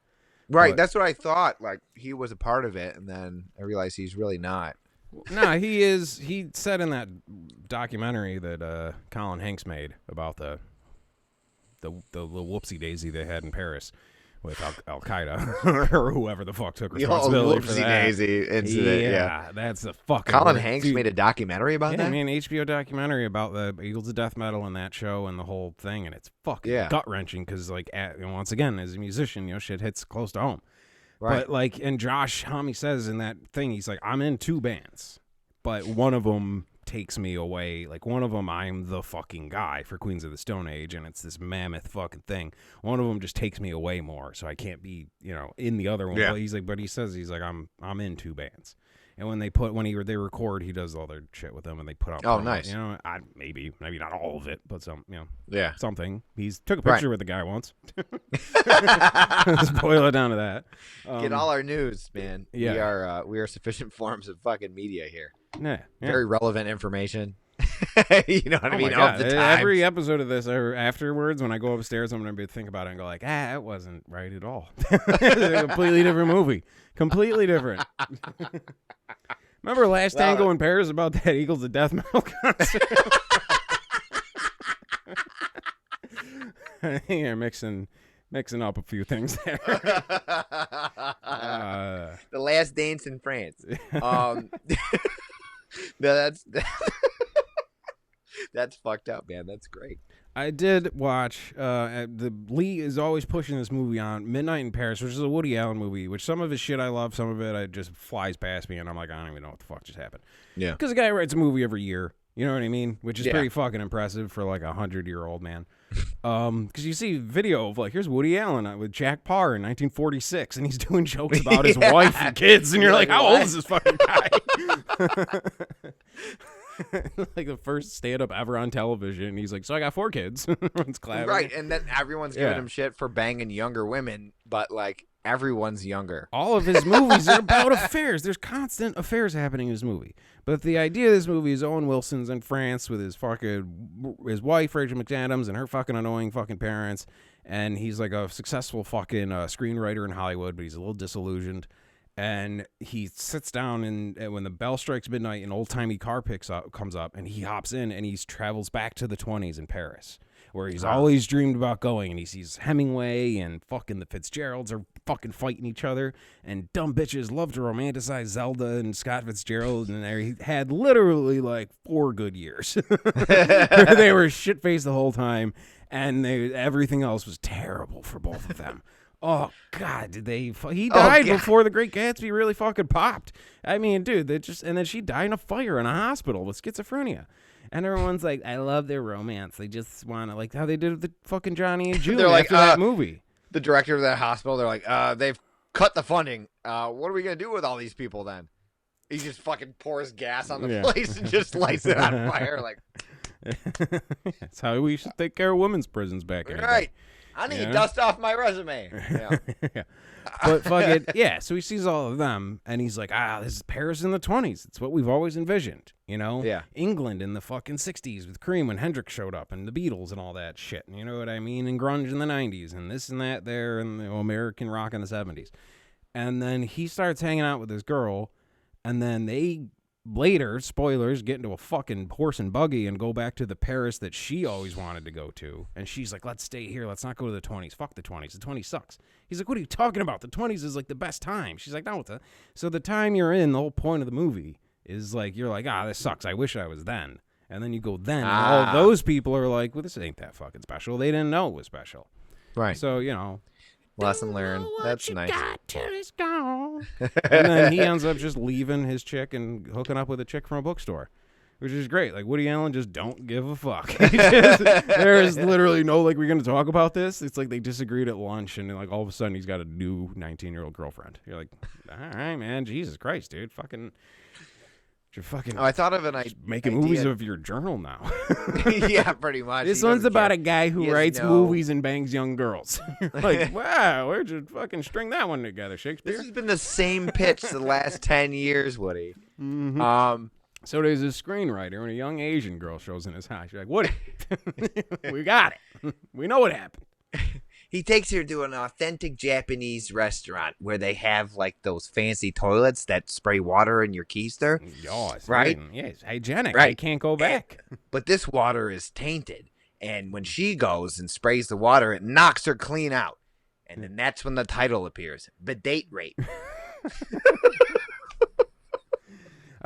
Right, But- that's what I thought. Like he was a part of it, and then I realized he's really not. Nah, he is. He said in that documentary that uh, Colin Hanks made about the the the little whoopsie daisy they had in Paris with Al, Qaeda or whoever the fuck took responsibility for whoopsie that. daisy incident. Yeah, yeah, that's the fucking. Colin worst- Hanks dude, made a documentary about Yeah, that. I mean, HBO documentary about the Eagles of Death Metal and that show and the whole thing, and it's fucking Yeah. gut wrenching because, like, at, once again, as a musician, you know, shit hits close to home. Right. But like, and Josh Homme says in that thing, he's like, I'm in two bands, but one of them takes me away. Like one of them, I'm the fucking guy for Queens of the Stone Age, and it's this mammoth fucking thing. One of them just takes me away more, so I can't be, you know, in the other one. Yeah. But he's like, but he says he's like, I'm I'm in two bands. And when they put when he they record, he does all their shit with them, and they put out. Oh, promos. nice. You know, I maybe maybe not all of it, but some, you know, yeah. something. He's took a Right. picture with the guy once. Let's boil it down to that. Get Um, all our news, man. Yeah. We are uh, we are sufficient forms of fucking media here. yeah, yeah. Very relevant information. you know what I Oh mean? my Of the time. Every episode of this, or afterwards, when I go upstairs, I'm gonna be think about it and go like, ah, it wasn't right at all. it's a completely different movie. Completely different. Remember last Well, Tango in Paris about that Eagles of Death Metal concert? I think you're mixing mixing up a few things there. Uh, the last dance in France. Um, no, that's that's fucked up, man. That's great. I did watch. Uh, uh, the Lee is always pushing this movie on Midnight in Paris, which is a Woody Allen movie. Which some of his shit I love, some of it I just flies past me, and I'm like, I don't even know what the fuck just happened. Yeah. Because the guy writes a movie every year. You know what I mean? Which is Yeah. pretty fucking impressive for like a hundred year old man. Um, because you see video of like here's Woody Allen uh, with Jack Paar in 1946, and he's doing jokes about his Yeah. wife and kids, and you're You're like, like, how old is this fucking guy? like the first stand up ever on television. He's like, so I got four kids. Everyone's clapping. Right, and then everyone's giving Yeah. him shit for banging younger women, but like everyone's younger. All of his movies are about affairs. There's constant affairs happening in his movie. But the idea of this movie is Owen Wilson's in France with his fucking his wife Rachel McAdams and her fucking annoying fucking parents, and he's like a successful fucking uh, screenwriter in Hollywood, but he's a little disillusioned. And he sits down and, and when the bell strikes midnight, an old timey car picks up comes up, and he hops in and he travels back to the 20s in Paris, where he's Ah. always dreamed about going. And he sees Hemingway and fucking the Fitzgeralds are fucking fighting each other, and dumb bitches love to romanticize Zelda and Scott Fitzgerald, and they had literally like four good years. they were shit faced the whole time, and they everything else was terrible for both of them. Oh God! Did they? fu- He Oh, died God. before the Great Gatsby really fucking popped. I mean, dude, they just and then she died in a fire in a hospital with schizophrenia. And everyone's like, I love their romance. They just want to like how they did with the fucking Johnny and Julie They're like, after that uh, movie. The director of that hospital, they're like, uh, they've cut the funding. Uh, what are we gonna do with all these people then? He just fucking pours gas on the Yeah. place and just lights it on fire. Like, That's how we should take care of women's prisons back in right, I need Yeah. dust off my resume. Yeah. yeah. But fuck it, yeah. So he sees all of them, and he's like, "Ah, this is Paris in the '20s. It's what we've always envisioned, you know? Yeah. England in the fucking '60s with Cream when Hendrix showed up, and the Beatles and all that shit. You know what I mean? And grunge in the '90s, and this and that there, and know, American rock in the '70s. And then he starts hanging out with this girl, and then they later, spoilers, get into a fucking horse and buggy and go back to the Paris that she always wanted to go to. And she's like, let's stay here. Let's not go to the 20s. Fuck the 20s. The 20s sucks. He's like, what are you talking about? The 20s is like the best time. She's like, no, it's a. So the time you're in, the whole point of the movie is like, you're like, ah, this sucks. I wish I was then. And then you go then, and Ah. all those people are like, well, this ain't that fucking special. They didn't know it was special. Right. So, you know, Lesson learned. That's nice. till it's gone. and then he ends up just leaving his chick and hooking up with a chick from a bookstore, which is great. Like Woody Allen just don't give a fuck. Just- there is literally no like we're gonna talk about this. It's like they disagreed at lunch, and like all of a sudden he's got a new nineteen year old girlfriend. You're like, all right, man, Jesus Christ, dude, fucking, you're fucking Oh, I thought of an idea. making movies of your journal now. yeah, pretty much. This He one's about care. a guy who has writes no- movies and bangs young girls. Like, wow, where'd you fucking string that one together, Shakespeare? This has been the same pitch the last ten years, Woody. Mhm. Um, So there's a screenwriter and a young Asian girl shows in his house. You're like, what? we got it. we know what happened. He takes her to an authentic Japanese restaurant where they have like those fancy toilets that spray water in your keister. It's Right. Yeah, it's hygienic. I Right. can't go eh, back. But this water is tainted, and when she goes and sprays the water, it knocks her clean out. And then that's when the title appears: bidet rape.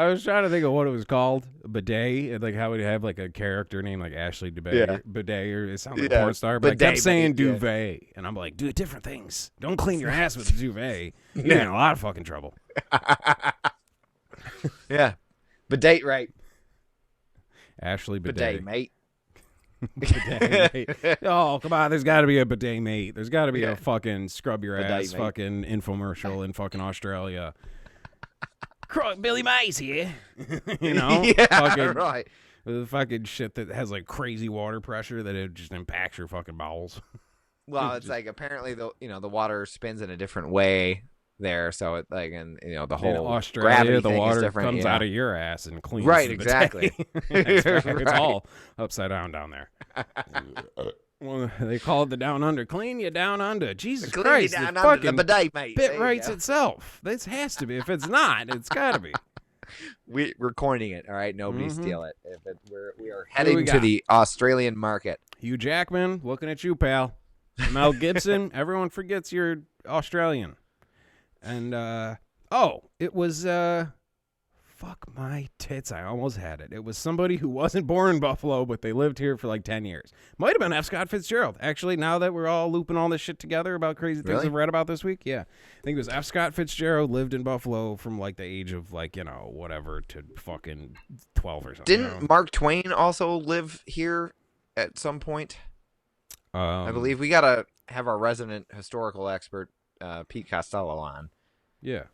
I was trying to think of what it was called, bidet, and like how would have like a character named like Ashley Bidet, Yeah. bidet, or it sounds like a Yeah. porn star. But I kept saying bidet, yeah. duvet, and I'm like, do different things. Don't clean your ass with a duvet. You're in a lot of fucking trouble. yeah, bidet right. Ashley bidet, bidet. mate. bidet mate. Oh, come on. There's got to be a bidet mate. There's got to be Yeah. a fucking scrub your Bidet ass mate. fucking infomercial in fucking Australia. Cro- Billy Mays here. you know? yeah, fucking, right. The fucking shit that has like crazy water pressure that it just impacts your fucking bowels. Well, it's like apparently the you know the water spins in a different way there, so it like and you know the in whole Australia, gravity the water comes yeah. out of your ass and cleans. Right, exactly. it's, it's all upside down down there. Well, they call it the down under. Clean you down under. Jesus Clean you Christ, down the under fucking the bidet, mate. bit There you writes itself. This has to be. If it's not, it's got to be. We, we're coining it. All right, nobody Mhm. steal it. If it we're we are heading we to got? the Australian market. Hugh Jackman, looking at you, pal. Mel Gibson, everyone forgets you're Australian. And uh oh, it was uh fuck my tits. I almost had it. It was somebody who wasn't born in Buffalo, but they lived here for like 10 years. Might have been F. Scott Fitzgerald. Actually, now that we're all looping all this shit together about crazy things Really? I've read about this week, yeah. I think it was F. Scott Fitzgerald lived in Buffalo from like the age of like, you know, whatever to fucking 12 or something. Didn't Mark Twain also live here at some point? know? I Um, believe we gotta have our resident historical expert uh, Pete Costello on, Yeah.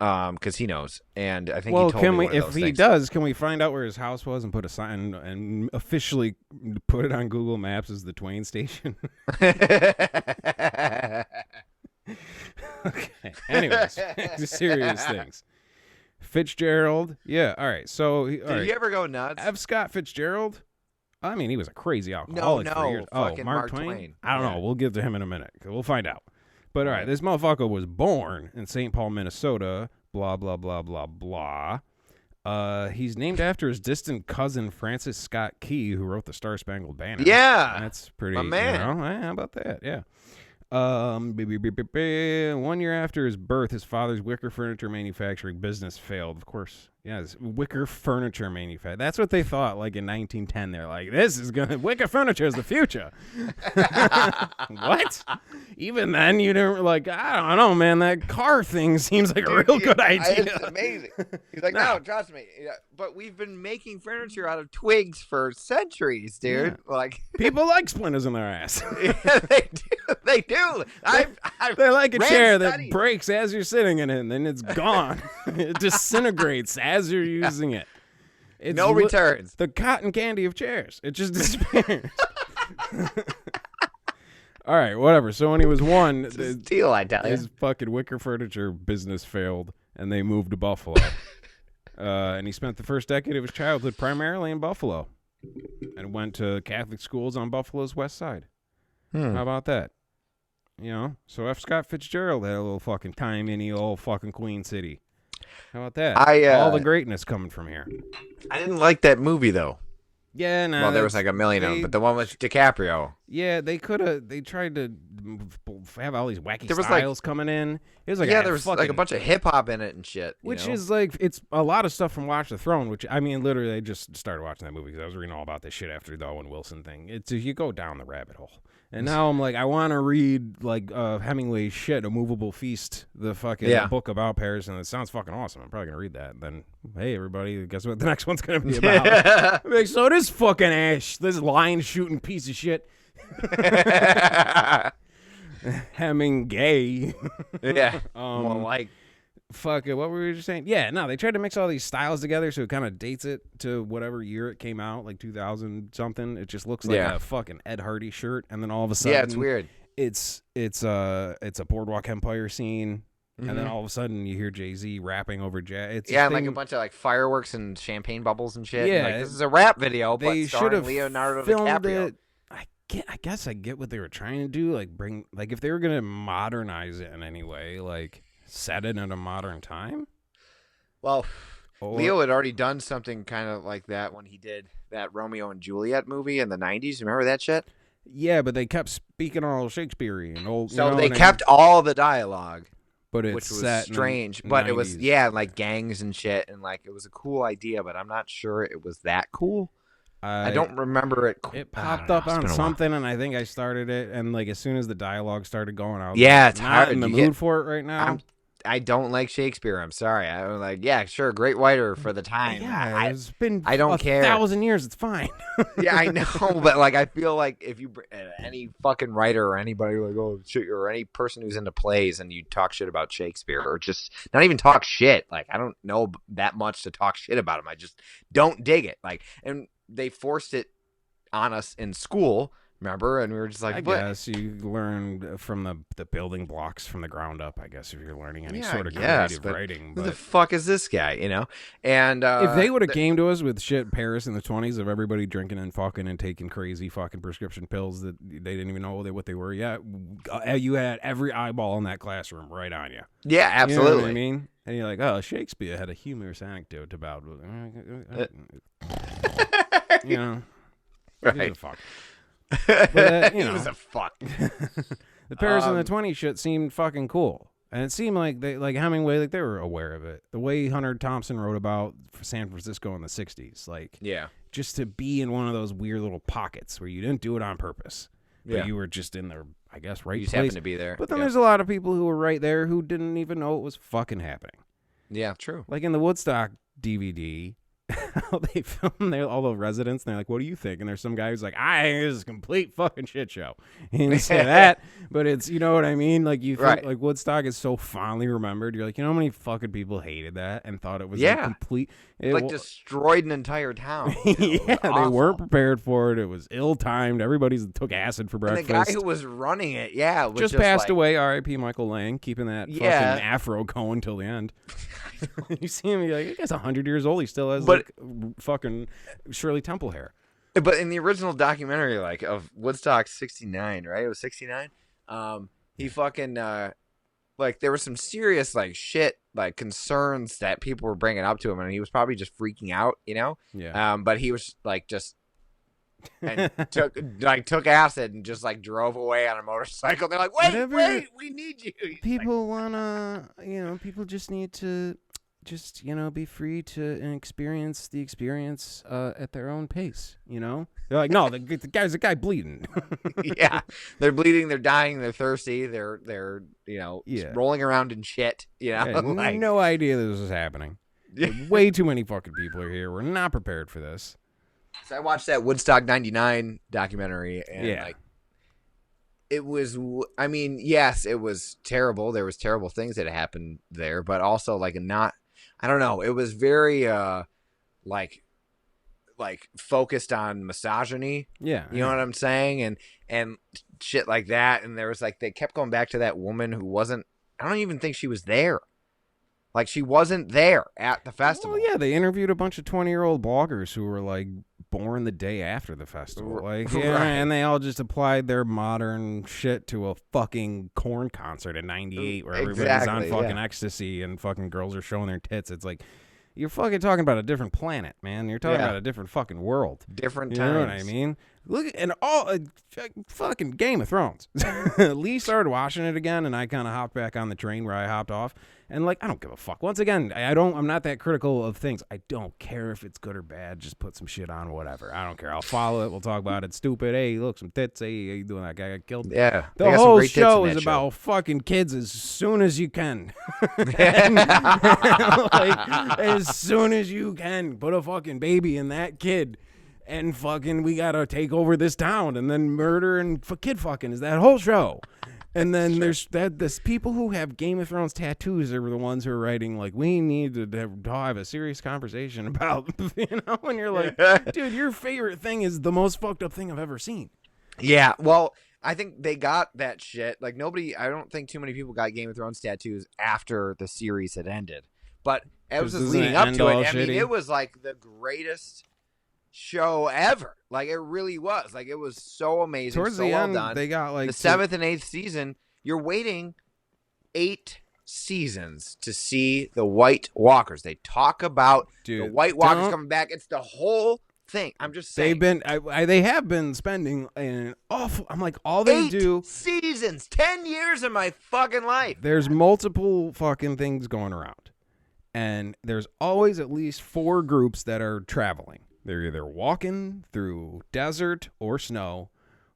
Um, because he knows, and I think well, he told can me we? If he things. does, can we find out where his house was and put a sign and officially put it on Google Maps as the Twain Station? okay. Anyways, serious things. Fitzgerald, yeah. All right. So, all Did right. he ever go nuts? F. Scott Fitzgerald. I mean, he was a crazy alcoholic no, for years. Oh, Mark, Mark Twain? Twain. I don't Yeah. know. We'll give to him in a minute. We'll find out. But all right, this motherfucker was born in St. Paul, Minnesota. Blah blah blah blah blah. Uh, he's named after his distant cousin Francis Scott Key, who wrote the Star Spangled Banner. Yeah, That's pretty. my you man. know, eh, how about that? Yeah. Um, one year after his birth, his father's wicker furniture manufacturing business failed. Of course, Yes, wicker furniture manufacturer. That's what they thought. Like in 1910, they're like, "This is gonna wicker furniture is the future." what? Even then, you didn't like. I don't know, man. That car thing seems like a real good idea. It's amazing. He's like, No. no, trust me. Yeah, But we've been making furniture out of twigs for centuries, dude. Like, People like splinters in their ass. yeah, they do. They do. I've, I've They're like a chair that breaks as you're sitting in it, and then it's gone. it disintegrates as you're using it. It's no li- returns. the cotton candy of chairs. It just disappears. All right, whatever. So when he was one, It's the- steal, I tell you. his fucking wicker furniture business failed, and they moved to Buffalo. uh, and he spent the first decade of his childhood primarily in Buffalo, and went to Catholic schools on Buffalo's west side. Hmm. How about that? You know, so F. Scott Fitzgerald had a little fucking time in the old fucking Queen City. How about that? I, uh, All the greatness coming from here. I didn't like that movie though. Yeah, no. well, there was like a million of them, but the one with DiCaprio. Yeah, they could have. They tried to have all these wacky There was, like- styles coming in. It was like yeah, a there was fucking, like a bunch of hip hop in it and shit. you which know? is like it's a lot of stuff from Watch the Throne. Which I mean, literally, I just started watching that movie because I was reading all about this shit after the Owen Wilson thing. It's you go down the rabbit hole, and now I'm like, I want to read like uh, Hemingway's shit, A Movable Feast, the fucking Yeah. book about Paris, and it sounds fucking awesome. I'm probably gonna read that. And then, hey, everybody, guess what? The next one's gonna be about. I'm like, so this fucking ash, this line shooting piece of shit, Hemingway. yeah. Um, well, like fuck it. What were we just saying? Yeah, no, they tried to mix all these styles together so it kind of dates it to whatever year it came out, like 2000 something. It just looks like Yeah. a fucking Ed Hardy shirt, and then all of a sudden, yeah, it's weird. It's it's uh it's a Boardwalk Empire scene, and then Mhm. all of a sudden you hear Jay Z rapping over jazz. It's Yeah, and like a bunch of like fireworks and champagne bubbles and shit. Yeah, like, this is a rap video, they should have Leonardo filmed DiCaprio. it. I get. I guess I get what they were trying to do. Like bring like if they were gonna modernize it in any way, like set it in a modern time. Well, Or, Leo had already done something kind of like that when he did that Romeo and Juliet movie in the '90s. Remember that shit? Yeah, but they kept speaking all Shakespearean. Old, you So know they I mean? kept all the dialogue, but it's which was set in the strange. But it was yeah, like gangs and shit, and like it was a cool idea, but I'm not sure it was that cool. I, don't remember it. It popped up know, on been a while. something, and I think I started it. And like as soon as the dialogue started going out, Yeah, it's not hard. in the You mood get- for it right now. I'm, I don't like Shakespeare. I'm sorry. I'm like, yeah, sure, great writer for the time. yeah, I, it's been I don't a care. thousand years. It's fine. yeah, I know, but like, I feel like if you uh, any fucking writer or anybody like, oh shit, or any person who's into plays and you talk shit about Shakespeare or just not even talk shit, like I don't know that much to talk shit about him. I just don't dig it. Like, and they forced it on us in school, remember? And we were just like, I what? guess you learned from the the building blocks from the ground up. I guess if you're learning any Yeah, sort of guess, creative but writing, Who but the fuck is this guy? You know? And uh, if they would have th- came to us with shit Paris in the twenties of everybody drinking and fucking and taking crazy fucking prescription pills that they didn't even know what they, were yet, uh, you had every eyeball in that classroom right on you. yeah, You know absolutely. what I mean? And you're like, oh, Shakespeare had a humorous anecdote about, uh, you know, who right. fuck. Uh, you he was a fuck. the Paris in the Um, 20s shit seemed fucking cool. And it seemed like they, like Hemingway, like they were aware of it. The way Hunter Thompson wrote about San Francisco in the 60s, like Yeah. just to be in one of those weird little pockets where you didn't do it on purpose, but Yeah. you were just in the, I guess, right you just place. happened to be there. But then yeah. there's a lot of people who were right there who didn't even know it was fucking happening. yeah, true. Like in the Woodstock DVD, how they film their, all the residents, and they're like, "What do you think?" And there's some guy who's like, "I think this is a complete fucking shit show." He didn't say that, but it's you know what I mean. Like you think Right. like Woodstock is so fondly remembered. You're like, you know how many fucking people hated that and thought it was Yeah. like complete. It, like wa- destroyed an entire town. you know, yeah, they awful. weren't prepared for it. It was ill timed. Everybody took acid for And the guy who was running it, yeah, just, just, passed like, away. R.I.P. Michael Lang, keeping that Yeah. fucking afro going till the end. you see him, you're like, "This guy's hundred years old. He still has But- like fucking Shirley Temple hair." But in the original documentary, like of Woodstock '69, right? It was '69. Um, he fucking uh, like there was some serious like shit, like concerns that people were bringing up to him, and he was probably just freaking out, you know. Yeah. Um, but he was like just and took like took acid and just like drove away on a motorcycle. They're like, wait, Whatever- wait, we need you. He's like, people wanna, you know, people just need to just you know be free to experience the experience uh, at their own pace. You know, they're like, no, the, the guy's a guy bleeding. yeah, they're bleeding, they're dying, they're thirsty, they're they're you know Yeah. rolling around in shit. You know, I had like, no idea this was happening. Way too many fucking people are here. We're not prepared for this. So I watched that Woodstock '99 documentary, and Yeah. like, it was. i mean, yes, it was terrible. There was terrible things that happened there, but also like not. I don't know. It was very uh, like, like focused on misogyny. Yeah, You know what I'm saying? And and shit like that. And there was like they kept going back to that woman who wasn't. I don't even think she was there. Like she wasn't there at the festival. Well, yeah, they interviewed a bunch of twenty-year-old bloggers who were like born the day after the festival, like yeah, right. and they all just applied their modern shit to a fucking corn concert in '98 where everybody's on fucking yeah. ecstasy and fucking girls are showing their tits. It's like you're fucking talking about a different planet, man. You're talking Yeah. about a different fucking world. Different You times. know what I mean? Look at and all uh, fucking Game of Thrones. Lee started watching it again, and I kind of hopped back on the train where I hopped off. And like, I don't give a fuck. Once again, I don't. I'm not that critical of things. I don't care if it's good or bad. Just put some shit on, whatever. I don't care. I'll follow it. We'll talk about it. Stupid. Hey, look, some tits. Hey, you doing? That guy got killed. Yeah. The they got some whole great tits in show is about fucking kids as soon as you can. like, as soon as you can, put a fucking baby in that kid. And fucking, we gotta take over this town, and then murder and f- kid fucking is that whole show. And then there's that this people who have Game of Thrones tattoos are the ones who are writing like we need to have, to have a serious conversation about you know. And you're like, dude, your favorite thing is the most fucked up thing I've ever seen. Yeah, well, I think they got that shit. Like nobody, I don't think too many people got Game of Thrones tattoos after the series had ended. But it was just leading up to it. I mean, shitty? it was like the greatest show ever. Like it really was. Like it was so amazing, Towards so the well end, done. they got like the to- seventh and eighth season, you're waiting eight seasons to see the White Walkers. They talk about Dude, the White Walkers don't- coming back. It's the whole thing. I'm just saying. They've been, I, I, they have been spending an awful. I'm like, all they eight do. seasons, ten years of my fucking life. There's multiple fucking things going around, and there's always at least four groups that are traveling. They're either walking through desert or snow,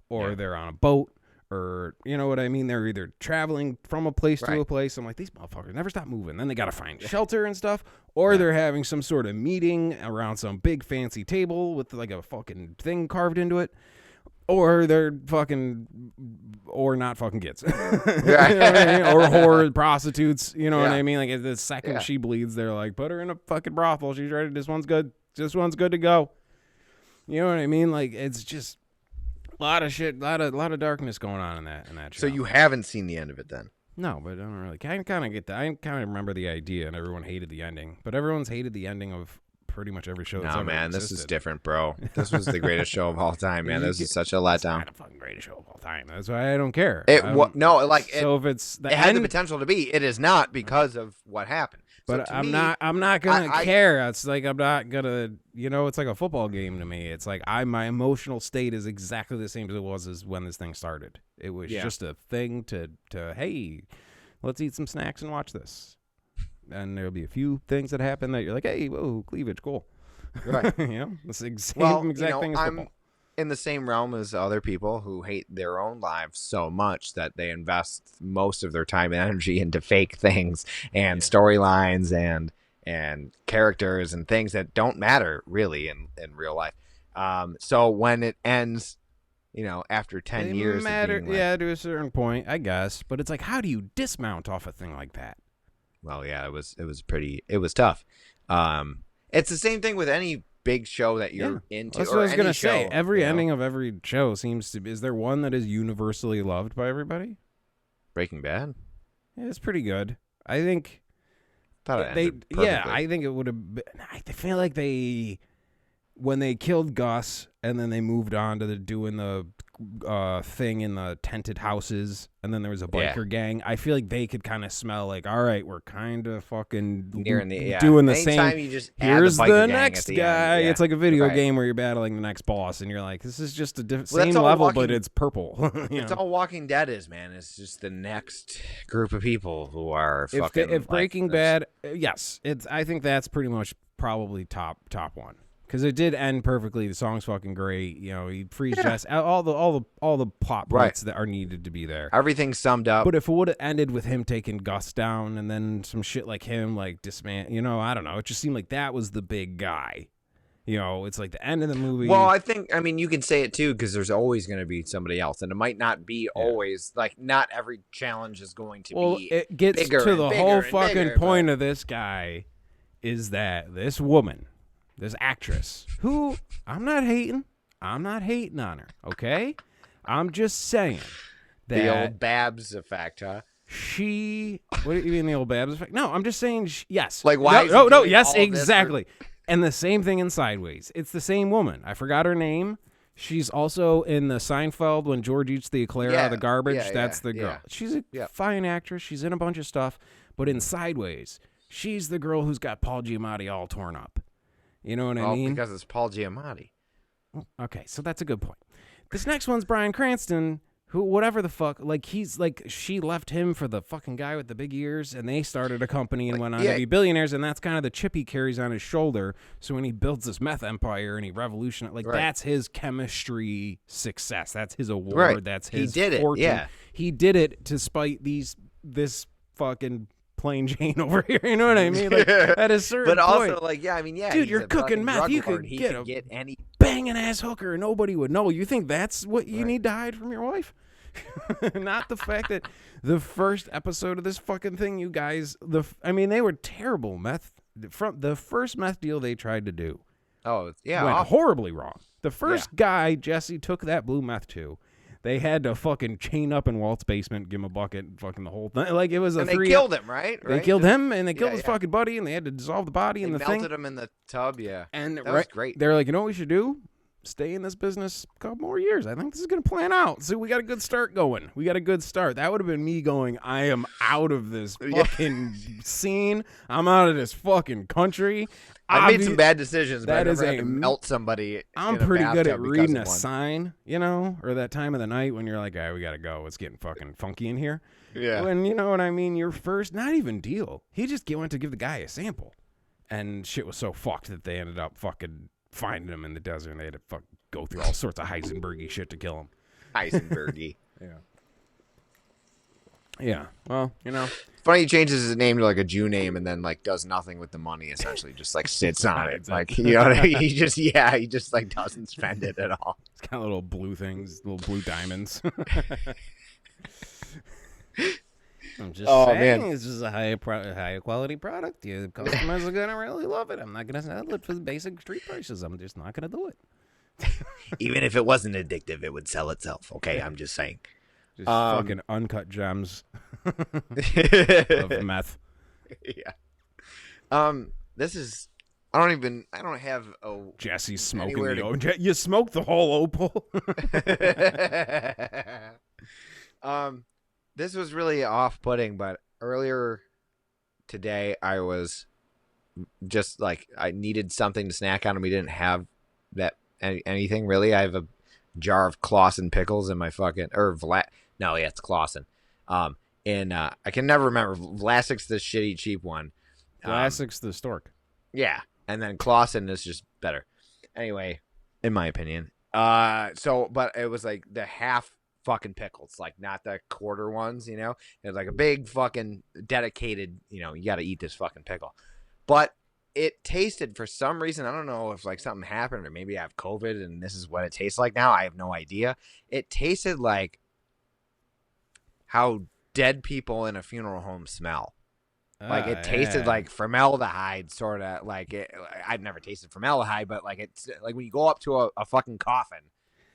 or Yeah. they're on a boat, or you know what I mean. They're either traveling from a place to a place. I'm like, these motherfuckers never stop moving. Then they got to find shelter and stuff, or they're having some sort of meeting around some big fancy table with like a fucking thing carved into it. Or they're fucking, or not fucking kids, You know I mean? or whore prostitutes. You know what I mean? Like the second Yeah. she bleeds, they're like, put her in a fucking brothel. She's ready. This one's good. This one's good to go. You know what I mean? Like it's just a lot of shit, a lot of lot of darkness going on in that in that show. So you haven't seen the end of it then? no, but I don't really. I kind of get that. I kind of remember the idea, and everyone hated the ending. But everyone's hated the ending of pretty much every show. that's No, man, this is different, bro. This was the greatest show of all time, man. This is such a It's letdown. not the fucking greatest show of all time. That's why I don't care. It Um, no, like it, so if it's it had the potential to be. It is not because of what happened. So But to I'm me- not. I'm not gonna I- I- care. It's like I'm not gonna. You know, it's like a football game to me. It's like I my emotional state is exactly the same as it was as when this thing started. It was Yeah. just a thing to to hey, let's eat some snacks and watch this. And there'll be a few things that happen that you're like, hey, whoa, cleavage, cool. Right. you know, it's the same Well, exact you know, thing as I'm football. In the same realm as other people who hate their own lives so much that they invest most of their time and energy into fake things and Yeah. storylines and and characters and things that don't matter really in in real life. Um, so when it ends, you know, after ten They years, matter, like- yeah, to a certain point, I guess. But it's like, how do you dismount off a thing like that? well yeah it was it was pretty it was tough um it's the same thing with any big show that you're into That's what I was gonna say. show, Every you know? ending of every show seems to. be Is there one that is universally loved by everybody? breaking bad Yeah, it's pretty good. I think thought it they. Yeah. I think it would have. been I feel like they when they killed Gus and then they moved on to the doing the uh, thing in the tented houses, and then there was a Yeah. biker gang. I feel like they could kind of smell like, all right, we're kind of fucking Nearing the yeah. doing the Anytime same. You just Here's biker the, next the guy. Yeah. It's like a video Right. game where you're battling the next boss, and you're like, this is just a diff- Well, same level, but it's purple. It's know? all Walking Dead is, man. It's just the next group of people who are if, fucking. if like Breaking this. Bad, uh, yes, it's. I think that's pretty much probably top top one because it did end perfectly. The song's fucking great. You know, he frees Yeah. Jess. All the all the all the plot Right. points that are needed to be there. everything's summed up. But if it would have ended with him taking Gus down and then some shit like him like disman, you know, I don't know. It just seemed like that was the big guy. You know, it's like the end of the movie. Well, I think I mean you can say it too because there's always going to be somebody else, and it might not be Yeah. always like not every challenge is going to well, be. it gets to the whole fucking bigger, point but- of this guy is that this woman, this actress, who I'm not hating, I'm not hating on her. Okay, I'm just saying that the old Babs effect, huh? she. What do you mean the old Babs effect? No, I'm just saying sh yes. Like, why No, no, no. Yes, all of for- exactly. And the same thing in Sideways. It's the same woman. I forgot her name. She's also in the Seinfeld when George eats the eclair out of the garbage. yeah, That's yeah, the girl. yeah. She's a Yeah. fine actress. She's in a bunch of stuff. But in Sideways, she's the girl who's got Paul Giamatti all torn up. You know what I mean? because it's Paul Giamatti. Okay, so that's a good point. This next one's Bryan Cranston, who whatever the fuck, like he's like she left him for the fucking guy with the big ears, and they started a company and went on yeah. to be billionaires, and that's kind of the chip he carries on his shoulder. So when he builds this meth empire and he revolutionized, like Right. that's his chemistry success. That's his award. Right. That's He his did it, yeah. he did it despite these this fucking plain Jane over here. You know what I mean? Like, at a certain But also, point, like, yeah, I mean, yeah, Dude, you're cooking meth. You could he get a- get any. banging ass hooker, and nobody would know. You think that's what you Right. need to hide from your wife? Not the fact that the first episode of this fucking thing, you guys, the I mean, they were terrible meth. From the first meth deal they tried to do Oh, yeah, went awful. horribly wrong. The first guy Jesse took that blue meth to, they had to fucking chain up in Walt's basement, give him a bucket, fucking the whole thing. Like it was a and they killed him, right? They Right? killed him, and they killed yeah, his yeah. fucking buddy, and they had to dissolve the body and the melted thing. Melted him in the tub. Yeah, And that right, was great. They're like, you know what we should do? Stay in this business a couple more years. I think this is gonna plan out. So we got a good start going. We got a good start. That would have been me going. I am out of this fucking scene. I'm out of this fucking country. I made some bad decisions, but that I is a to melt somebody. I'm pretty good at reading a sign, you know, or that time of the night when you're like, "All right, we gotta go. It's getting fucking funky in here." Yeah, When you know what I mean, your first, not even deal. He just went to give the guy a sample, and shit was so fucked that they ended up fucking finding him in the desert, and they had to fuck go through all sorts of Heisenbergy shit to kill him. Heisenbergy. Yeah, well, you know, Funny, he changes his name to like a Jew name and then like does nothing with the money. Essentially, just like sits on it. Like you know, I mean? he just yeah, he just like doesn't spend it at all. it's got little blue things, little blue diamonds. I'm just Oh, saying, man. this is a high pro- high quality product. Your customers are gonna really love it. I'm not gonna sell it for the basic street prices. I'm just not gonna do it. Even if it wasn't addictive, it would sell itself. Okay, I'm just saying. Just Um, fucking uncut gems of meth. yeah. Um, this is. I don't even. I don't have a. Jesse smoking the to- opal. You smoked the whole opal. um, this was really off-putting, but earlier today I was just like I needed something to snack on, and we didn't have that any, anything really. I have a jar of Claussen pickles in my fucking or Vla. No, yeah, it's Claussen. Um, and uh, I can never remember. Vlasic's the shitty cheap one. Um, the stork. yeah, and then Claussen is just better. Anyway, in my opinion. Uh, so but it was like the half fucking pickles, like not the quarter ones. You know, it was like a big fucking dedicated. You know, you got to eat this fucking pickle, but it tasted for some reason. I don't know if like something happened or maybe I have COVID and this is what it tastes like now. I have no idea. It tasted like how dead people in a funeral home smell. Like it Ah, tasted yeah. like formaldehyde, sort of like it. I've never tasted formaldehyde, but like it's like when you go up to a, a fucking coffin,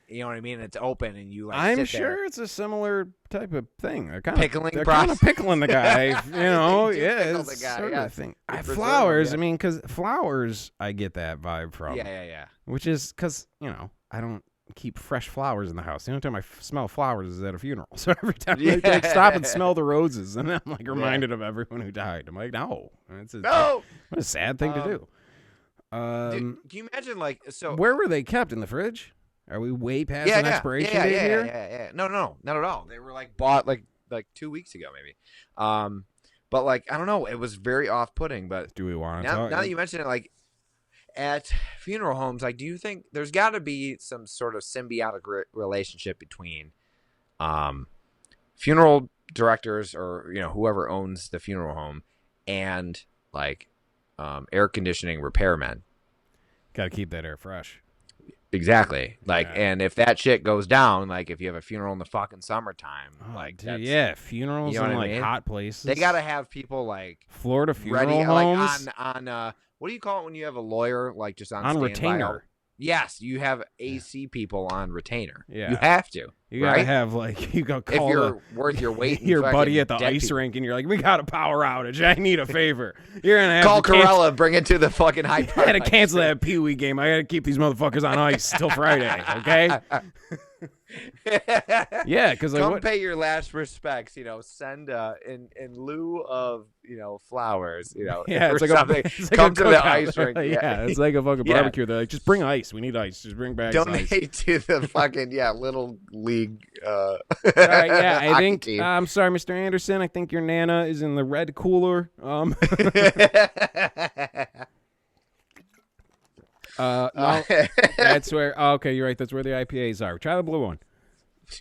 you know what I mean? It's open and you like. I'm sure it's a similar type of thing. They're kind Pickling of they're kind of process. pickling the guy. You know, yeah, it's the guy, sort yeah. of thing. I, flowers. yeah. I mean, because flowers, I get that vibe from. Yeah, yeah, yeah. Which is because you know I don't keep fresh flowers in the house. The only time I f- smell flowers is at a funeral. So every time I like, stop and smell the roses, and I'm like reminded of everyone who died. I'm like, no, it's a, No. what a sad thing to Um, do. Dude, Um, can you imagine like so? where were they kept in the fridge? Are we way past yeah, an yeah, expiration yeah, date yeah, here? Yeah, yeah, yeah. No, no, not at all. They were like bought like like two weeks ago, maybe. Um, but like I don't know, it was very off-putting. But Do we want to now, talk? now that you mention it, like at funeral homes, like do you think there's got to be some sort of symbiotic re- relationship between um funeral directors or you know whoever owns the funeral home and like um, air conditioning repairmen? Got to keep that air fresh. Exactly. Like, Yeah. and if that shit goes down, like if you have a funeral in the fucking summertime, Oh, like dude, yeah, funerals you know in I like mean? hot places. they gotta have people like Florida funeral ready, homes like on on uh, what do you call it when you have a lawyer like just on on retainer. Yes, you have AC people on retainer. Yeah. you have to. You gotta right? have like you go If call you're the- worth your weight, your buddy at the ice people. rink and you're like, we got a power outage. I need a favor. You're gonna have Call to cancel- Corella, bring it to the fucking high. I had to cancel that Pee Wee game. I got to keep these motherfuckers on ice till Friday. Okay. Yeah, because like Come what? pay your last respects. You know, send uh, in in lieu of you know flowers. You know, Yeah, it's like something. a it's like Come a to the ice rink. yeah, it's like a fucking Yeah. barbecue. They're like, just bring ice. We need ice. Just bring back ice. donate to the fucking yeah little league. Uh, All right, yeah, I think. team. Uh, I'm sorry, Mr. Anderson. I think your nana is in the red cooler. Um, uh, no, that's where. Oh, okay, you're right. That's where the IPAs are. Try the blue one.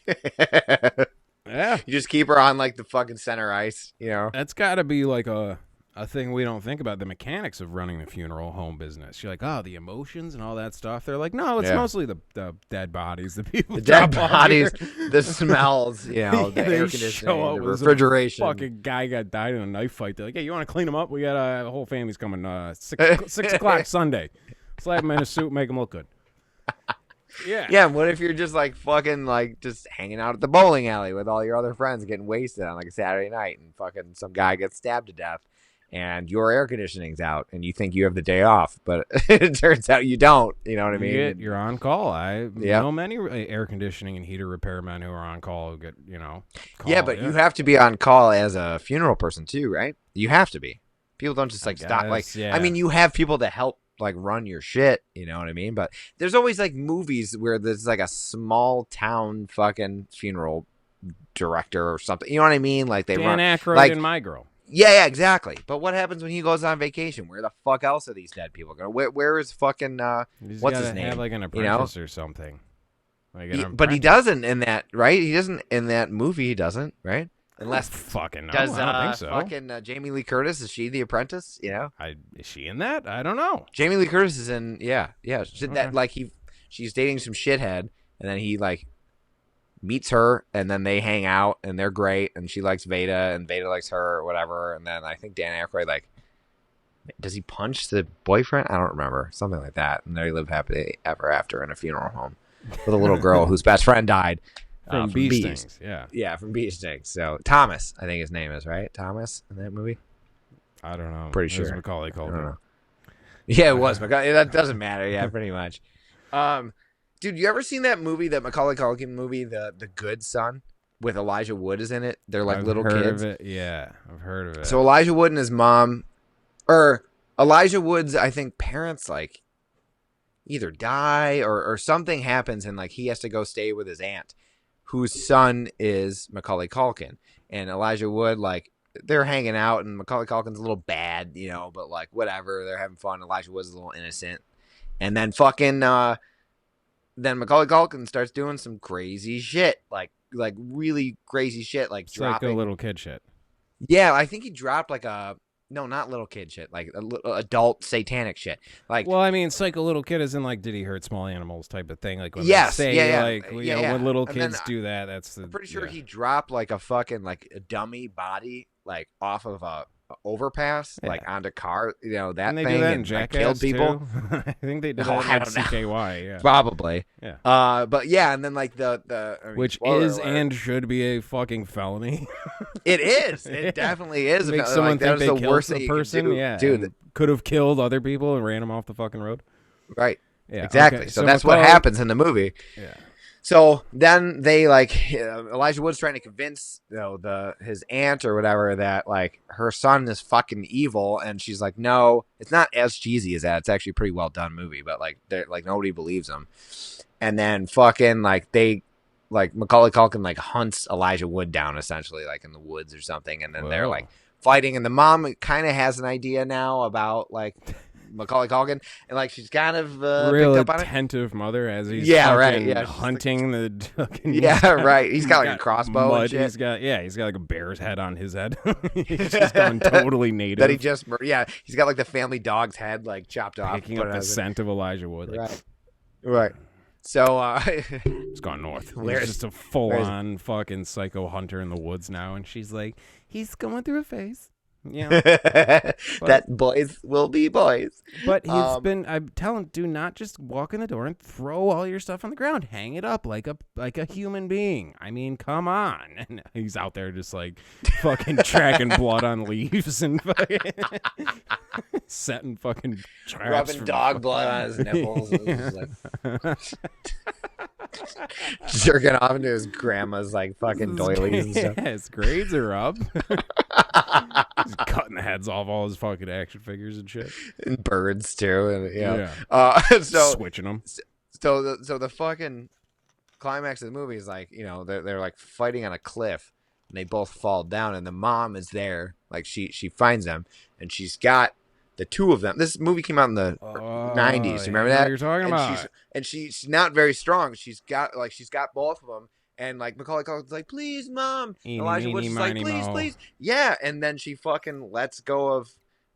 Yeah, you just keep her on like the fucking center ice. You know. that's got to be like a a thing we don't think about. The mechanics of running the funeral home business. You're like, oh, the emotions and all that stuff. They're like, no, it's Yeah. mostly the, the dead bodies, the people, The dead bodies, the smells, you know, the air conditioning, the refrigeration. Fucking guy got died in a knife fight. They're like, hey, you want to clean him up? We got uh, the whole family's coming uh, six six o'clock Sunday. Slap him in a suit, make him look good. Yeah. Yeah, what if you're just like fucking like just hanging out at the bowling alley with all your other friends getting wasted on like a Saturday night and fucking some guy gets stabbed to death and your air conditioning's out and you think you have the day off, but it turns out you don't. You know what I You mean? get, you're on call. I Yeah. know many air conditioning and heater repairmen who are on call who get, you know. yeah, call, but you have to be on call as a funeral person too, right? You have to be. People don't just like stop. Like, guess, I mean, you have people to help like run your shit. You know what I mean? But there's always like movies where there's like a small town fucking funeral director or something. You know what I mean? Like they Dan run. Aykroyd like- and My Girl. Yeah, yeah, exactly. But what happens when he goes on vacation? Where the fuck else are these dead people going? Where, where is fucking? uh just What's his gotta Have name? like an You know? apprentice or something. Like he- But he doesn't in that, right? He doesn't in that movie. He doesn't, right? Unless fucking no, does I don't uh, think so. fucking uh, Jamie Lee Curtis is she the apprentice? You know, I, is she in that? I don't know. Jamie Lee Curtis is in. Yeah, yeah. She, Okay. That like he, she's dating some shithead, and then he like meets her, and then they hang out, and they're great, and she likes Veda, and Veda likes her, or whatever. And then I think Dan Aykroyd like. Does he punch the boyfriend? I don't remember. Something like that. And they live happily ever after in a funeral home with a little girl whose best friend died uh, From, bee bees. stings. Yeah. Yeah, from Bee Stings. So Thomas, I think his name is right. Thomas in that movie. I don't know. Pretty It was sure. Macaulay Culkin. Yeah, it was Macaulay. That doesn't matter. Yeah, pretty much. Um, dude, you ever seen that movie, that Macaulay Culkin movie, the the Good Son, with Elijah Wood is in it? They're like I've little kids. Yeah, I've heard of it. So Elijah Wood and his mom, or Elijah Wood's, I think parents like either die or or something happens, and like he has to go stay with his aunt, whose son is Macaulay Culkin, and Elijah Wood like. They're hanging out, and Macaulay Culkin's a little bad, you know, but like whatever. They're having fun. Elijah Wood's a little innocent, and then fucking, uh, then Macaulay Culkin starts doing some crazy shit, like like really crazy shit, like it's like dropping a little kid shit. yeah, I think he dropped like a no, not little kid shit, like adult satanic shit. Like Well, I mean, psycho little kid is in like, did he hurt small animals type of thing? Like when Yes, they say, yeah, yeah, like, you yeah, know, yeah. when little And then kids uh, do that, that's the. I'm pretty sure yeah. he dropped like a fucking like a dummy body like off of a overpass Yeah. like onto car, you know that And they thing that and like, killed people. I think they did Oh, that I in don't know. CKY, yeah. Probably. Yeah. Uh, but yeah, and then like the the I mean, Which is alert. and should be a fucking felony. it is. Yeah. It definitely is. Make someone that think is they the worst a thing you can person, yeah, dude. could have killed other people and ran them off the fucking road. Right. Yeah, exactly. okay, So, that's what happens in the movie. Yeah. So then they like Elijah Wood's trying to convince you know the his aunt or whatever that like her son is fucking evil, and she's like, no, it's not as cheesy as that. It's actually a pretty well done movie, but like they're like nobody believes him. And then fucking like they like Macaulay Culkin like hunts Elijah Wood down essentially like in the woods or something, and then they're like fighting, and the mom kind of has an idea now about like Macaulay Culkin, and like she's kind of uh, real picked up on it. attentive mother as he's Yeah, right, yeah, she's like- hunting the Yeah, right. He's got, like, a crossbow and mud. shit. He's got yeah, he's got like a bear's head on his head. he's just going totally native. that he just mur- yeah he's got like the family dog's head like chopped off picking up the scent of Elijah Wood. Like, right right so uh It's gone north. He's just a full on fucking psycho hunter in the woods now, and she's like, he's going through a phase. Yeah, that boys will be boys but he's Um, been. I'm telling, do not just walk in the door and throw all your stuff on the ground. Hang it up like a like a human being. I mean, come on. And he's out there just like fucking tracking blood on leaves and fucking setting fucking rubbing dog blood on his nipples like jerking off into his grandma's like fucking doilies and stuff Yeah, his grades are up. He's cutting the heads off all his fucking action figures and shit. and birds too and yeah, Yeah. uh so Switching them. so the so the fucking climax of the movie is like you know they're, they're like fighting on a cliff and they both fall down and the mom is there like she she finds them and she's got the two of them this movie came out in the 90s you remember that Oh, You're talking and about. she's and she, she's not very strong she's got like she's got both of them and like Macaulay Culkin's like, please, mom. Eeny, Elijah Wood's like, please, moe." please, yeah. And then she fucking lets go of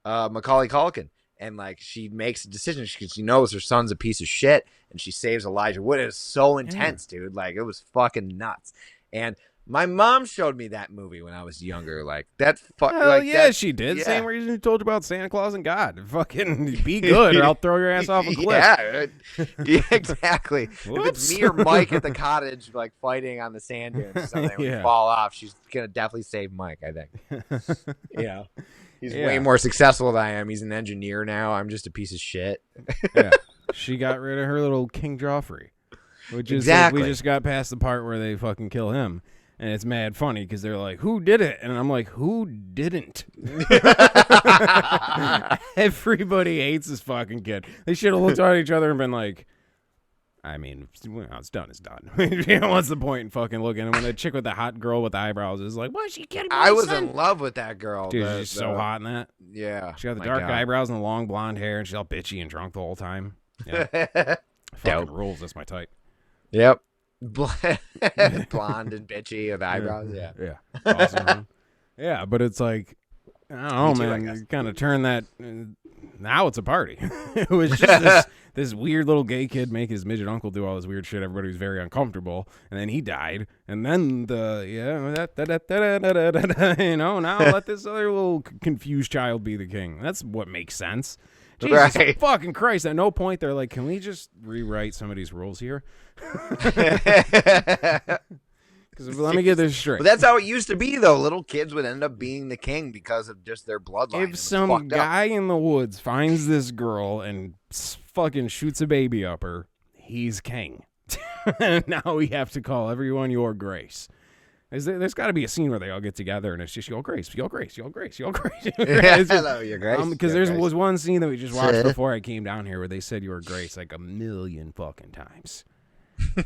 uh, Macaulay Culkin, and like she makes a decision because she knows her son's a piece of shit, and she saves Elijah Wood. It was so intense, dude. Like it was fucking nuts. And my mom showed me that movie when I was younger. Like that, fuck, Hell like yeah, that, she did. yeah. Same reason you told you about Santa Claus and God. Fucking be good, or I'll throw your ass off a cliff. Yeah, yeah, exactly. if it's me or Mike at the cottage, like fighting on the sand dunes or something, Yeah. we fall off, she's gonna definitely save Mike. I think. you know, he's way more successful than I am. He's an engineer now. I'm just a piece of shit. yeah. She got rid of her little King Joffrey, which is like, we just got past the part where they fucking kill him, and it's mad funny because they're like, "Who did it?" And I'm like, "Who didn't?" Everybody hates this fucking kid. They should have looked at each other and been like. I mean, it's done. It's done. You know, What's the point in fucking looking? And when the chick with the hot girl with the eyebrows is like, "What? She killed my I was son?" in love with that girl. Dude, the- she's so hot in that. Yeah, She got the dark God. eyebrows and the long blonde hair, and she's all bitchy and drunk the whole time. Yeah, fucking rules. That's my type. yep. Bl- Blonde and bitchy with eyebrows. Yeah. yeah, awesome. yeah, but it's like I don't know, too, man. You kind of turn that. Uh, now it's a party. it was just this, this weird little gay kid make his midget uncle do all this weird shit. Everybody was very uncomfortable, and then he died, and then the yeah, that, da, da, da, da, da, da, da, you know, now let this other little confused child be the king. That's what makes sense. Jesus Right. fucking Christ! At no point they're like, can we just rewrite some of these rules here? Because let me get this straight. But that's how it used to be, though. Little kids would end up being the king because of just their bloodline. If some fucked up. guy in the woods finds this girl and fucking shoots a baby up her, he's king. now we have to call everyone your grace. Is there, there's got to be a scene where they all get together and it's just your grace, your grace, your grace, your grace. Just- Hello, your grace. because Your there was one scene that we just watched before I came down here where they said your grace like a million fucking times.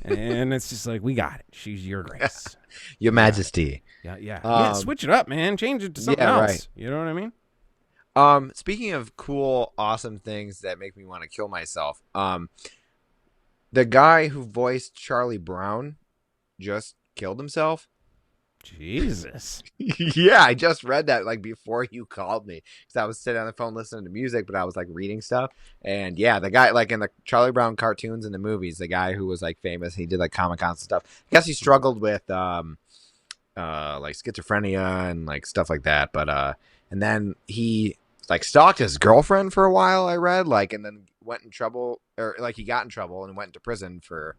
and it's just like we got it. She's your grace. Your Majesty. Yeah, yeah. yeah, Um, switch it up, man. Change it to something yeah, else. right. You know what I mean? Um, speaking of cool, awesome things that make me want to kill myself, um, the guy who voiced Charlie Brown just killed himself. Jesus. yeah, I just read that like before you called me because I was sitting on the phone listening to music, but I was like reading stuff. And yeah, the guy like in the Charlie Brown cartoons and the movies, the guy who was like famous, he did like Comic and stuff. I guess he struggled with um, uh, like schizophrenia and like stuff like that. But uh, and then he like stalked his girlfriend for a while. I read like, and then went in trouble or like he got in trouble and went into prison for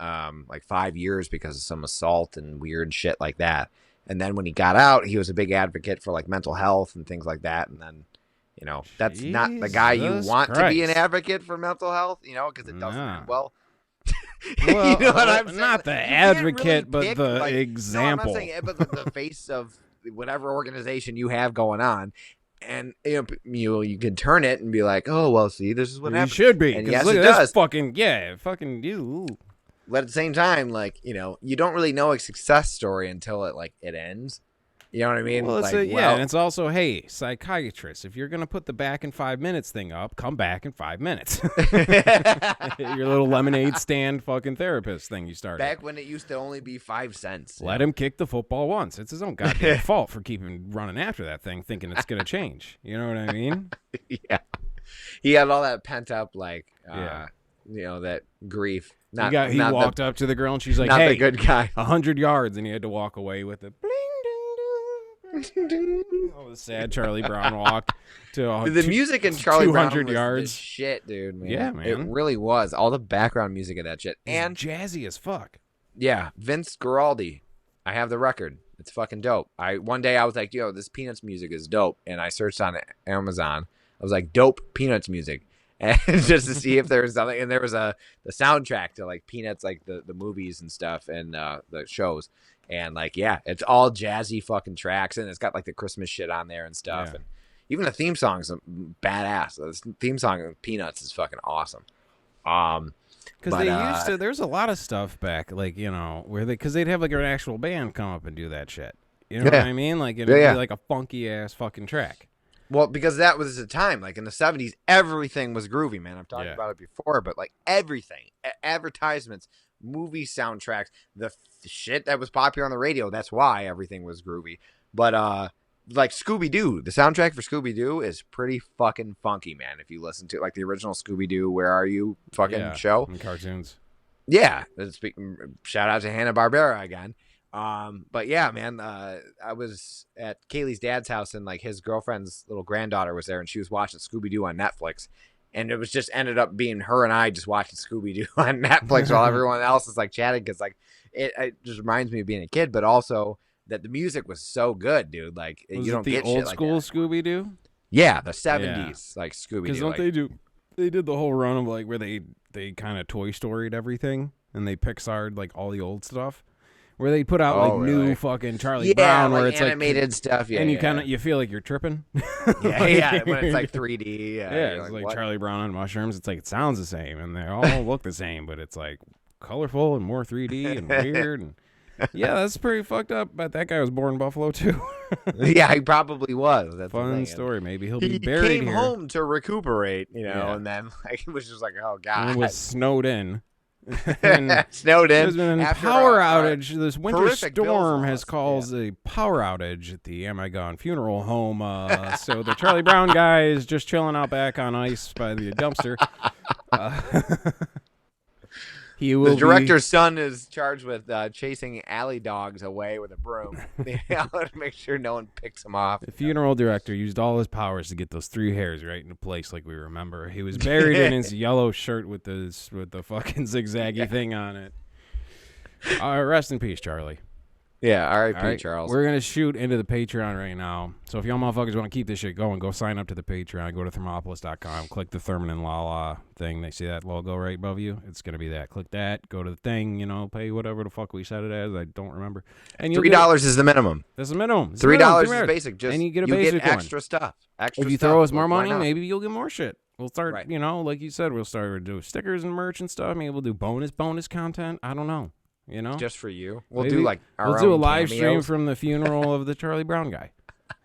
um like five years because of some assault and weird shit like that. And then when he got out, he was a big advocate for like mental health and things like that. And then You know, that's not the guy you Jesus want to be an advocate for mental health. You know, because it doesn't. Well, Well, you know what I'm saying? not the You can't really advocate, but pick, the like- example. No, I'm not saying, but the, the face of whatever organization you have going on, and you know, you you can turn it and be like, oh well, see, this is what you happens. should be. And yes, look it this does. fucking yeah, fucking you. But at the same time, like you know, you don't really know a success story until it like it ends. You know what I mean? Well, it's like, a, yeah, well, and it's also hey, psychiatrist. If you're gonna put the back in five minutes thing up, come back in five minutes. Your little lemonade stand fucking therapist thing you started. back when it used to only be five cents. Let him kick the football once. It's his own goddamn fault for keeping running after that thing, thinking it's gonna change. You know what I mean? yeah, he had all that pent up like, uh, Yeah. you know, that grief. Not he got he not walked up to the girl and she's like, not "Hey, the good guy. a hundred yards," and he had to walk away with it. Bling, ding, ding. Oh, the sad Charlie Brown walk to uh, the two- music in Charlie Brown 200 was the yards. shit, dude. Man. Yeah, It really was. All the background music of that shit, and jazzy as fuck. Yeah, Vince Guaraldi. I have the record. It's fucking dope. I one day I was like, "Yo, this Peanuts music is dope," and I searched on Amazon. I was like, "Dope Peanuts music," and just to see if there was something. And there was a the soundtrack to like Peanuts, like the the movies and stuff, and uh, the shows. And like, yeah, it's all jazzy fucking tracks, and it's got like the Christmas shit on there and stuff. Yeah. And even the theme song's badass. The theme song of Peanuts is fucking awesome. Um, Because they uh, used to, there's a lot of stuff back, like you know, where they, because they'd have like an actual band come up and do that shit. You know what I mean? Like it'd Yeah, be yeah. like a funky ass fucking track. Well, because that was the time, like in the seventies, everything was groovy, man. I've talked Yeah. about it before, but like everything, advertisements, movie soundtracks, the shit that was popular on the radio. That's why everything was groovy. But uh, like Scooby Doo, the soundtrack for Scooby Doo is pretty fucking funky, man. If you listen to like the original Scooby Doo, Where Are You fucking Yeah. show, in cartoons. yeah. that's shout out to Hanna Barbera again. Um, but yeah, man, uh, I was at Kaylee's dad's house and like his girlfriend's little granddaughter was there and she was watching Scooby Doo on Netflix. And it was just ended up being her and I just watching Scooby Doo on Netflix while everyone else is like chatting because like it, it just reminds me of being a kid, but also that the music was so good, dude. Like Was you don't the get old like school. Scooby Doo? Yeah, the seventies, like Scooby Because don't Like, they do? They did the whole run of like where they they kind of Toy Storied everything, and they Pixar'd like all the old stuff, where they put out like Oh, new fucking Charlie yeah, Brown, where it's like animated stuff. Yeah, and you yeah. kind of you feel like you're tripping. yeah, yeah, when it's like 3D. Yeah, yeah, it's like, what? Charlie Brown on mushrooms. It's like it sounds the same, and they all look the same, but it's like colorful and more 3D and weird. And yeah, that's pretty fucked up. But that guy was born in Buffalo too. yeah, he probably was. That's Fun story. Maybe he'll He be buried came here. home to recuperate, you know, Yeah. and then like it was just like, oh and god, it was snowed in. And snowed in. there's been a power a- outage. This winter storm has caused a power outage at the Amigone funeral home. Uh, so the Charlie Brown guy is just chilling out back on ice by the dumpster. Uh, he will The be- director's son is charged with uh, chasing alley dogs away with a broom. you know, to make sure no one picks him off. The funeral director used all his powers to get those three hairs right into place, like we remember. He was buried in his yellow shirt with the with the fucking zigzaggy thing on it. Uh, rest in peace, Charlie. Yeah, R.I.P. All right, Charles. We're gonna shoot into the Patreon right now. So if y'all motherfuckers want to keep this shit going, go sign up to the Patreon. Go to thermopolis.com. Click the Thurman and Lala thing. They see that logo right above you. It's gonna be that. Click that. Go to the thing. You know, pay whatever the fuck we set it as. I don't remember. And Three dollars is the minimum. That's the minimum. It's Three dollars is basic. Just And you get a you basic one. extra stuff. Extra If you stuff. throw us more money, maybe you'll get more shit. We'll start, Right. you know, like you said, we'll start do stickers and merch and stuff. Maybe we'll do bonus bonus content. I don't know. You know, just for you. We'll Maybe do like our we'll do a live stream from the funeral of the Charlie Brown guy.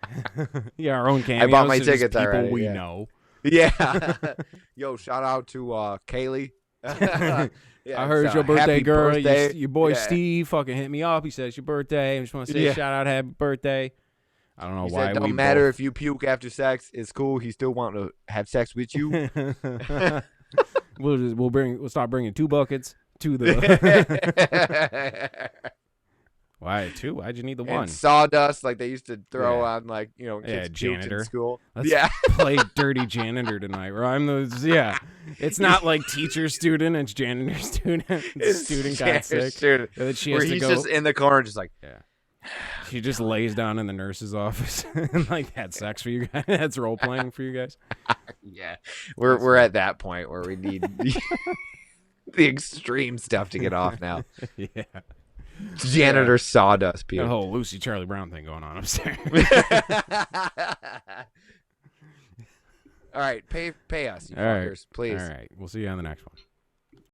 yeah, our own cameos. I bought my tickets people already, we yeah. know. Yeah. Yo, shout out to uh, Kaylee. Yeah, I heard your birthday, girl. Your- birthday. Your, boy Yeah. Steve fucking hit me up. He said it's your birthday. I just want to say Yeah. shout out, happy birthday. I don't know He why. Said, Don't matter both- if you puke after sex. It's cool. He still want to have sex with you." we'll just, we'll bring we'll start bringing two buckets to the. Why two? Why'd you need the one? sawdust, like they used to throw Yeah. on, like you know, kids Yeah, janitor. in school. Let's yeah, play dirty janitor tonight. Where I'm the yeah. It's not like teacher student. It's janitor student. The student got sick. student. And then she Where has to he's go. just in the corner, just like, Yeah. She just lays down in the nurse's office and like had sex for you guys. That's role playing for you guys. yeah, we're we're at that point where we need the, the extreme stuff to get off now. yeah. Janitor sawdust, Got a whole Lucy Charlie Brown thing going on upstairs. All right, pay pay us, you All right. fuckers, please. All right. We'll see you on the next one.